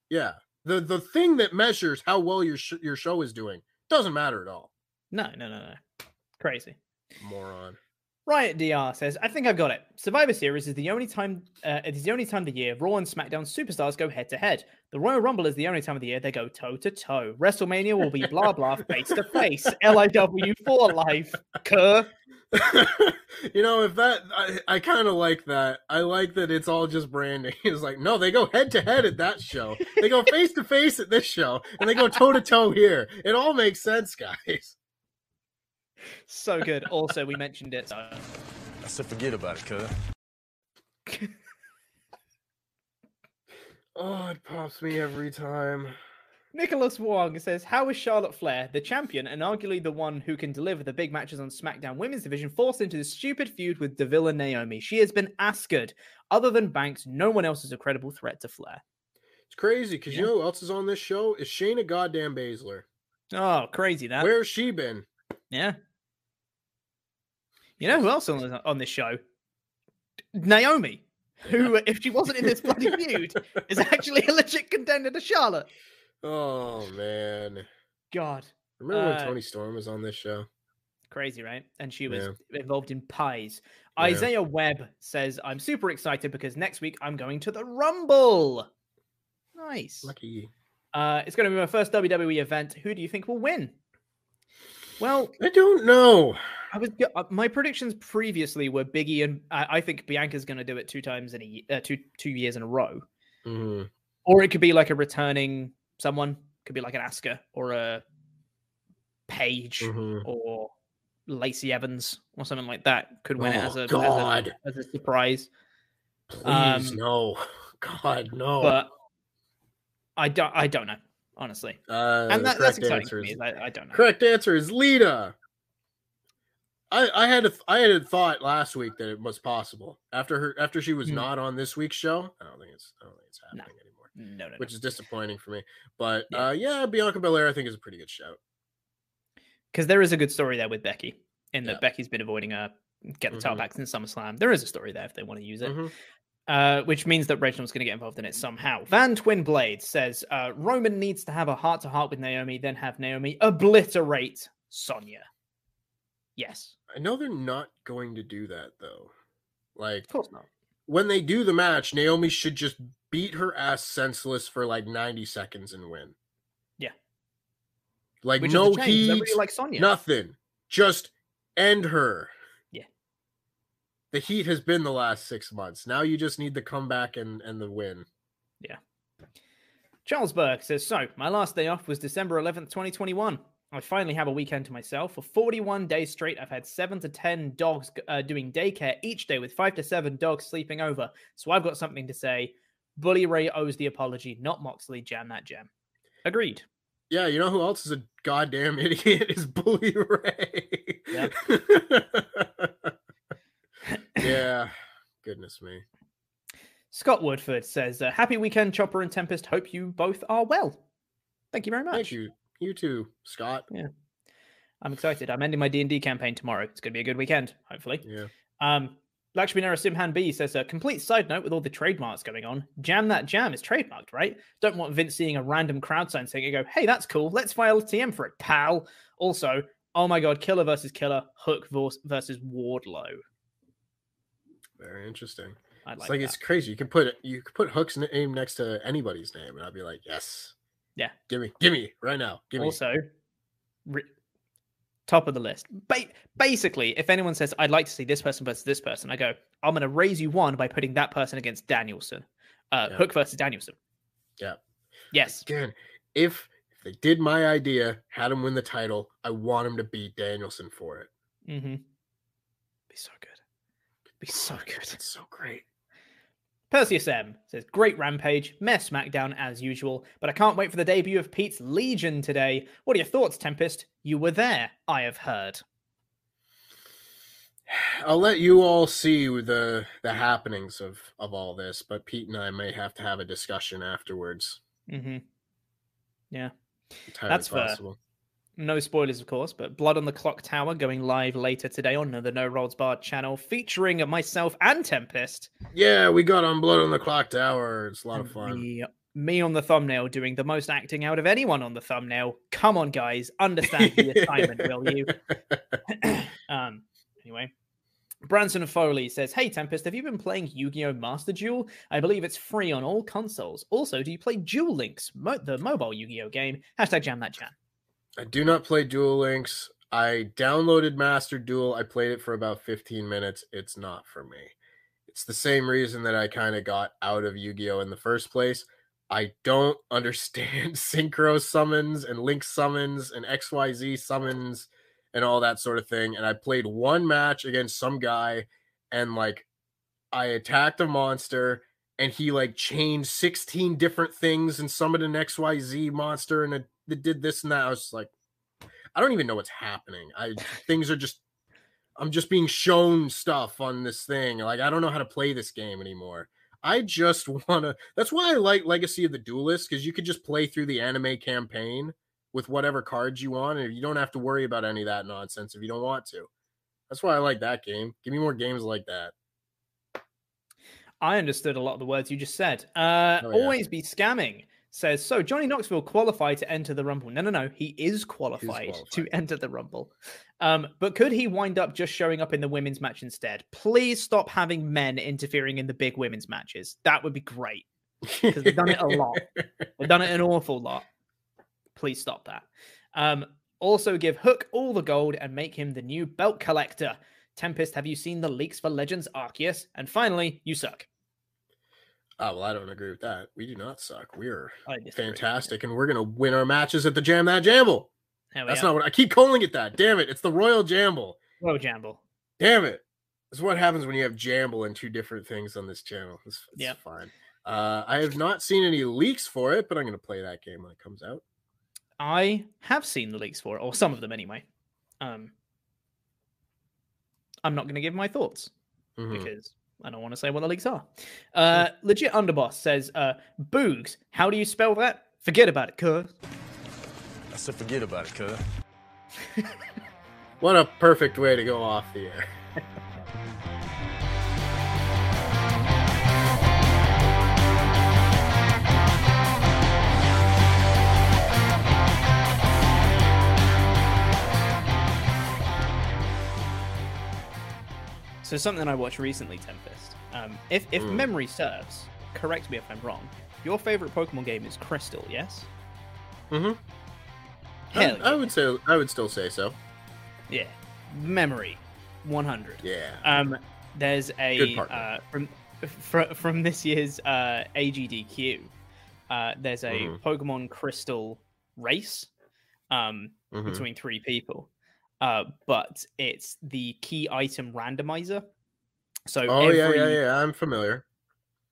Yeah. The the thing that measures how well your sh- your show is doing doesn't matter at all.
No, no, no, no. Crazy.
Moron.
Riot DR says, "I think I've got it. Survivor Series is the only time. Uh, it is the only time of the year Raw and SmackDown superstars go head to head. The Royal Rumble is the only time of the year they go toe to toe. WrestleMania will be blah blah [laughs] face to face. LIW for life. Kerr. [laughs]
you know, if that I, I kind of like that. I like that it's all just branding. [laughs] It's like, no, they go head to head at that show. They go face to face at this show, and they go toe to toe here. It all makes sense, guys.
So good. Also, we mentioned it. So.
I said forget about it, cuz. [laughs]
Oh, it pops me every time.
Nicholas Wong says, How is Charlotte Flair, the champion and arguably the one who can deliver the big matches on SmackDown Women's Division, forced into this stupid feud with Deville and Naomi? She has been askered. Other than Banks, no one else is a credible threat to Flair.
It's crazy because
Yeah.
you know who else is on this show? Is Shayna goddamn Baszler.
Oh, crazy that.
Where's she been?
Yeah. You know who else on, on this show? Naomi, who, if she wasn't in this bloody [laughs] feud, is actually a legit contender to Charlotte.
Oh man.
God.
Remember when
Uh,
Toni Storm was on this show?
Crazy, right? And she was
Yeah.
involved in pies.
Yeah.
Isaiah Webb says, I'm super excited because next week I'm going to the Rumble. Nice.
Lucky.
Uh, it's going to be my first WWE event. Who do you think will win? Well,
I don't know.
I was uh, my predictions previously were Biggie and I, I think Bianca's going to do it two times in a uh, two two years in a row,
hmm
or it could be like a returning someone, could be like an Asuka or a Paige
hmm
or Lacey Evans or something like that could win it
Oh,
as a, as a as a surprise.
Please
Um,
no. God no.
But I don't I don't know honestly,
uh,
and that, that's exciting for me.
is-
I, I don't know.
Correct answer is Lita. I, I had a I had a thought last week that it was possible after her after she was
Hmm.
not on this week's show. I don't think it's I don't think it's
No.
happening anymore,
No, no, no.
which is disappointing for me. But
Yeah.
uh, yeah, Bianca Belair I think is a pretty good shout.
because there is a good story there with Becky, in that
Yeah.
Becky's been avoiding a get the title
Mhm.
back since SummerSlam. There is a story there if they want to use it,
Mhm.
Uh, which means that Reginald's going to get involved in it somehow. Van Twin Blade says uh, Roman needs to have a heart to heart with Naomi, then have Naomi obliterate Sonya. Yes,
I know they're not going to do that though. Like
of course not.
when they do the match, Naomi should just beat her ass senseless for like 90 seconds and win.
Yeah.
Like
Which
no
is the change. 'cause
heat,
Everybody likes Sonya.
nothing. Just end her. The heat has been the last six months. Now you just need the comeback and, and the win. Yeah.
Charles Burke says, So, my last day off was December 11th, 2021. I finally have a weekend to myself. For 41 days straight, I've had seven to 10 dogs uh, doing daycare each day with five to seven dogs sleeping over. So, I've got something to say. Bully Ray owes the apology, not Moxley. Jam that jam. Agreed.
Yeah, you know who else is a goddamn [laughs] idiot is Bully Ray.
Yep. [laughs]
yeah. Goodness me.
Scott Woodford says, uh, Happy weekend, Chopper and Tempest. Hope you both are well. Thank you very much.
Thank you. You too, Scott.
Yeah, I'm excited. I'm ending my D&D campaign tomorrow. It's going to be a good weekend, hopefully.
Yeah.
Um, Lakshmi Narasimhan B says a complete side note with all the trademarks going on. Jam that jam is trademarked, right? Don't want Vince seeing a random crowd sign saying, "Go, hey, that's cool. Let's file a TM for it, pal." Also, oh my god, Killer versus Killer, Hook vers- versus Wardlow.
Very interesting.
I like,
it's like
that.
it's crazy. You can put it. You can put Hook's name next to anybody's name, and I'd be like, yes,
Yeah.
give me, give me right now, give me.
also re- top of the list. Ba- basically, if anyone says, "I'd like to see this person versus this person," I go, "I'm going to raise you one by putting that person against Danielson, uh,
Yeah.
Hook versus Danielson."
Yeah.
Yes.
Again, if if they did my idea, had him win the title, I want him to beat Danielson for it.
Mm-hmm. Be so good. Be so good.
It's so great.
Perseus M says, Great rampage, mess SmackDown as usual, but I can't wait for the debut of Pete's Legion today. What are your thoughts, Tempest? You were there, I have heard. [sighs]
I'll let you all see the the happenings of of all this, but Pete and I may have to have a discussion afterwards.
Mm-hmm. Yeah. That's fair.
possible.
No spoilers, of course, but Blood on the Clock Tower going live later today on the No Rolls Barred channel, featuring myself and Tempest.
Yeah, we got on Blood on the Clock Tower. It's a lot of fun.
We me on the thumbnail doing the most acting out of anyone on the thumbnail. Come on, guys, understand the assignment, will you? [laughs] [clears throat] um, anyway, Branson Foley says, Hey Tempest, have you been playing Yu Gi Oh! Master Duel? I believe it's free on all consoles. Also, do you play Duel Links, mo- the mobile Yu Gi Oh! game? Hashtag jam that chan.
I do not play Duel Links. I downloaded Master Duel. I played it for about 15 minutes. It's not for me. It's the same reason that I kind of got out of Yu Gi Oh! in the first place. I don't [laughs] understand synchro summons and link summons and XYZ summons and all that sort of thing. And I played one match against some guy and like I attacked a monster and he like changed 16 different things and summoned an XYZ monster and it, did this and that. I was like, I don't even know what's happening. I things are just I'm just being shown stuff on this thing. Like I don't know how to play this game anymore. I just [laughs] want to. That's why I like Legacy of the Duelist because you could just play through the anime campaign with whatever cards you want, and you don't have to worry about any of that nonsense if you don't want to. That's why I like that game. Give me more games like that.
I understood a lot of the words you just said. Uh,
Oh, yeah.
Always be scamming says so. Johnny Knoxville qualified to enter the Rumble. No, no, no. He is qualified, to
qualified.
enter the Rumble. Um, but could he wind up just showing up in the women's match instead? Please stop having men interfering in the big women's matches. That would be great because they've done it a lot. They've done it an awful lot. Please stop that. Um, also, give Hook all the gold and make him the new belt collector. Tempest, have you seen the leaks for Legends Arceus? And finally, you suck.
Oh well, I don't agree with that. We do not suck. We're fantastic, and we're gonna win our matches at the Jam That Jamble. That's
are.
not what I keep calling it. That damn it, it's the Royal Jamble.
Whoa, Jamble.
Damn it. This is what happens when you have Jamble and two different things on this channel. It's, it's
Yep.
fine. Uh, I have not seen any leaks for it, but I'm going to play that game when it comes out.
I have seen the leaks for it, or some of them anyway. Um, I'm not going to give my thoughts
Mhm.
because I don't want to say what the leaks are. Uh, legit underboss says, uh, "Boogs, how do you spell that? Forget about it, cuz."
I said forget about it, cuz. [laughs]
What a perfect way to go off the air.
So something I watched recently, Tempest. Um, if if
Mm.
memory serves, correct me if I'm wrong. Your favorite Pokemon game is Crystal, yes?
Mm-hmm. I,
Hell
I would say I would still say so.
yeah. Memory, 100.
Yeah.
Um, there's a uh, from fr- from this year's uh, AGDQ. Uh, there's a
Mhm.
Pokemon Crystal race um,
Mhm.
between three people, uh, but it's the key item randomizer. So
Oh yeah,
every,
yeah, yeah. I'm familiar.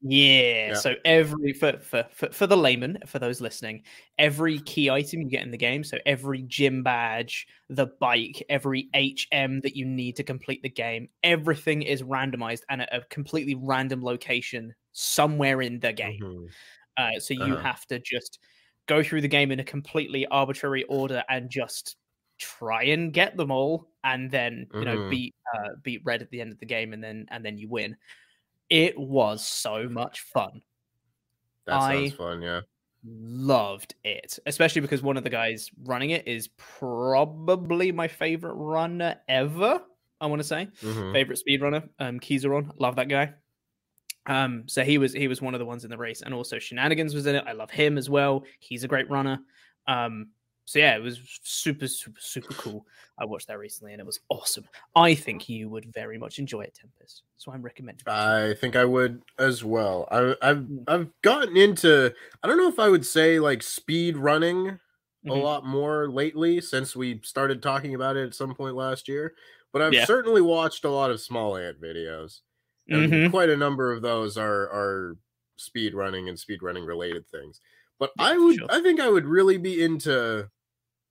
yeah.
Yeah.
So every for, for for for the layman, for those listening, every key item you get in the game, so every gym badge, the bike, every HM that you need to complete the game, everything is randomized and at a completely random location somewhere in the game.
Mhm.
Uh, so you
Uh-huh.
have to just go through the game in a completely arbitrary order and just try and get them all, and then you know
Mhm.
beat uh, beat red at the end of the game, and then and then you win. It was so much fun.
That sounds fun. Yeah.
Loved it, especially because one of the guys running it is probably my favorite runner ever. I want to say
Mhm.
favorite speedrunner, um, Keizaron. Love that guy. Um, so he was he was one of the ones in the race, and also Shenanagans was in it. I love him as well. He's a great runner. Um, so yeah, it was super super super cool. I watched that recently, and it was awesome. I think you would very much enjoy it, Tempest. So I'm recommending.
I think I would as well. I, I've
Mm.
I've gotten into. I don't know if I would say like speed running a
Mhm.
lot more lately since we started talking about it at some point last year. But I've
Yeah.
certainly watched a lot of Smallant videos. And
Mhm.
quite a number of those are are speed running and speed running related things. But
Yeah,
I would
sure.
I think I would really be into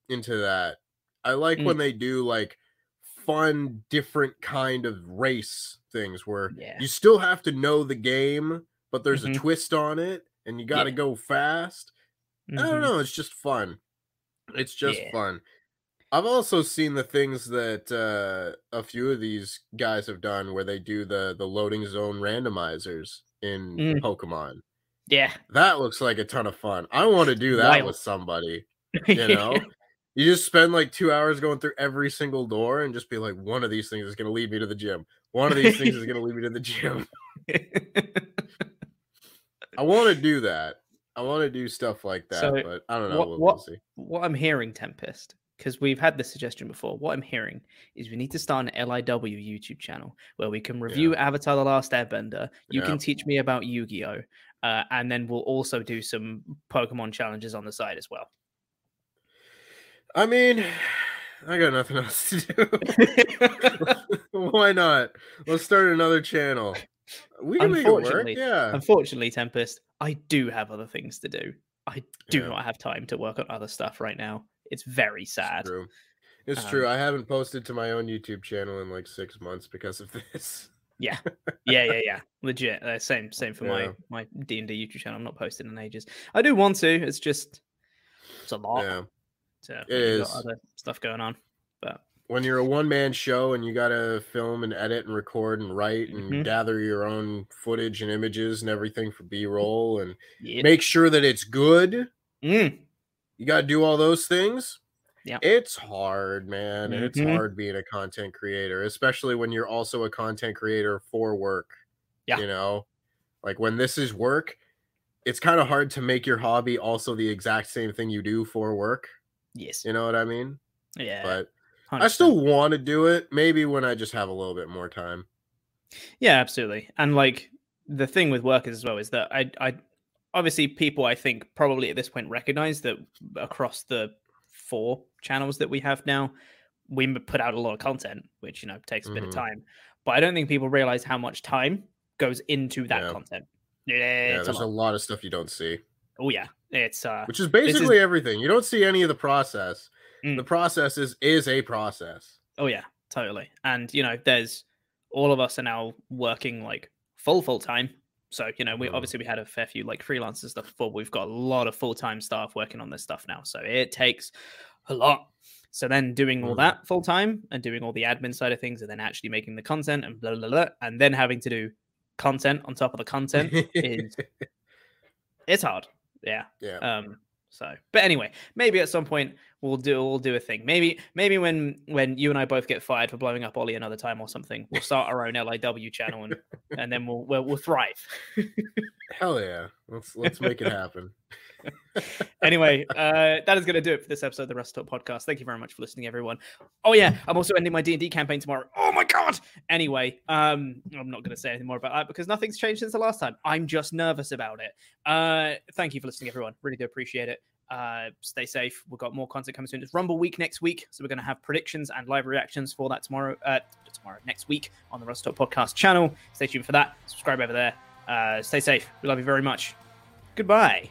into that. I like
Mm.
when they do like fun different kind of race things where
Yeah.
you still have to know the game, but there's
Mhm.
a twist on it and you got to
Yeah.
go fast. I
Mhm.
don't know, it's just fun. It's just fun. I've also seen the things that uh, a few of these guys have done where they do the the loading zone randomizers in
Mm.
Pokemon.
Yeah.
That looks like a ton of fun. I want to do that
Wild.
with somebody. [laughs] You know, you just spend like two hours going through every single door and just be like, one of these things is going to lead me to the gym. One of these things is going to lead me to the gym. [laughs] I want to do that. I want to do stuff like that,
So,
but I don't know.
what,
we'll,
what,
see.
what I'm hearing, Tempest, because we've had this suggestion before. What I'm hearing is we need to start an LIW YouTube channel where we can review Avatar: The Last Airbender. You
Yeah.
can teach me about Yu-Gi-Oh, uh, and then we'll also do some Pokemon challenges on the side as well.
I mean, [sighs] I got nothing [laughs] else to do. [laughs] [laughs] Why not? Let's start another channel. We can make it work.
Unfortunately,
Yeah.
unfortunately, Tempest, I do have other things to do. I do
Yeah.
not have time to work on other stuff right now. It's very sad.
True. It's
Um,
true. I haven't posted to my own YouTube channel in like six months because of this.
Yeah, [laughs] yeah, yeah, yeah. Legit. Uh, same, same for
Yeah.
my my D and D YouTube channel. I'm not posting in ages. I do want to. It's just it's a lot.
Yeah.
So
It
got other stuff going on. But
When you're a one man show and you got to film and edit and record and write and
Mhm.
gather your own footage and images and everything for B roll and
yeah,
make sure that it's good,
Mm,
you got to do all those things.
Yeah.
It's hard, man. It's
Mhm.
hard being a content creator, especially when you're also a content creator for work.
Yeah.
You know, like when this is work, it's kind of hard to make your hobby also the exact same thing you do for work.
yes,
You know what I mean?
yeah.
But
100%.
I still want to do it. Maybe when I just have a little bit more time.
Yeah, absolutely. And like the thing with workers as well is that I, I obviously people I think probably at this point recognize that across the four channels that we have now, we put out a lot of content, which you know takes a bit of
Mhm.
time. But I don't think people realize how much time goes into that
Yeah.
content. Yeah,
Yeah,
it's a
there's a
lot.
lot of stuff you don't see,
Oh yeah, it's uh,
which is
this is-
basically everything. You don't see any of the process.
Mm.
The process is is a process.
Oh yeah, totally. And you know, there's all of us are now working like full full time. So you know, we
Mhm.
obviously we had a fair few like freelancers stuff before. We've got a lot of full time staff working on this stuff now. So it takes a lot. So then doing all
Mhm.
that full time and doing all the admin side of things, and then actually making the content and blah blah blah, and then having to do content on top of the content is [laughs] it's hard. Yeah.
yeah.
Um. So, but anyway, maybe at some point we'll do we'll do a thing. Maybe maybe when when you and I both get fired for blowing up Ollie another time or something, we'll start our own LIW channel and and then we'll we'll, we'll thrive. [laughs]
Hell yeah. Let's let's make it happen.
Anyway, uh, that is going to do it for this episode of the Rest Stop Podcast. Thank you very much for listening, everyone. Oh yeah, I'm also ending my D and D campaign tomorrow. Oh my god! Anyway, um, I'm not going to say anything more about that because nothing's changed since the last time. I'm just nervous about it. Uh, thank you for listening, everyone. Really do appreciate it. Uh, stay safe. We've got more content coming soon. It's Rumble Week next week, so we're going to have predictions and live reactions for that tomorrow. Uh, tomorrow, next week on the Rust Stop Podcast channel. Stay tuned for that. Subscribe over there. Uh, stay safe. We love you very much. Goodbye.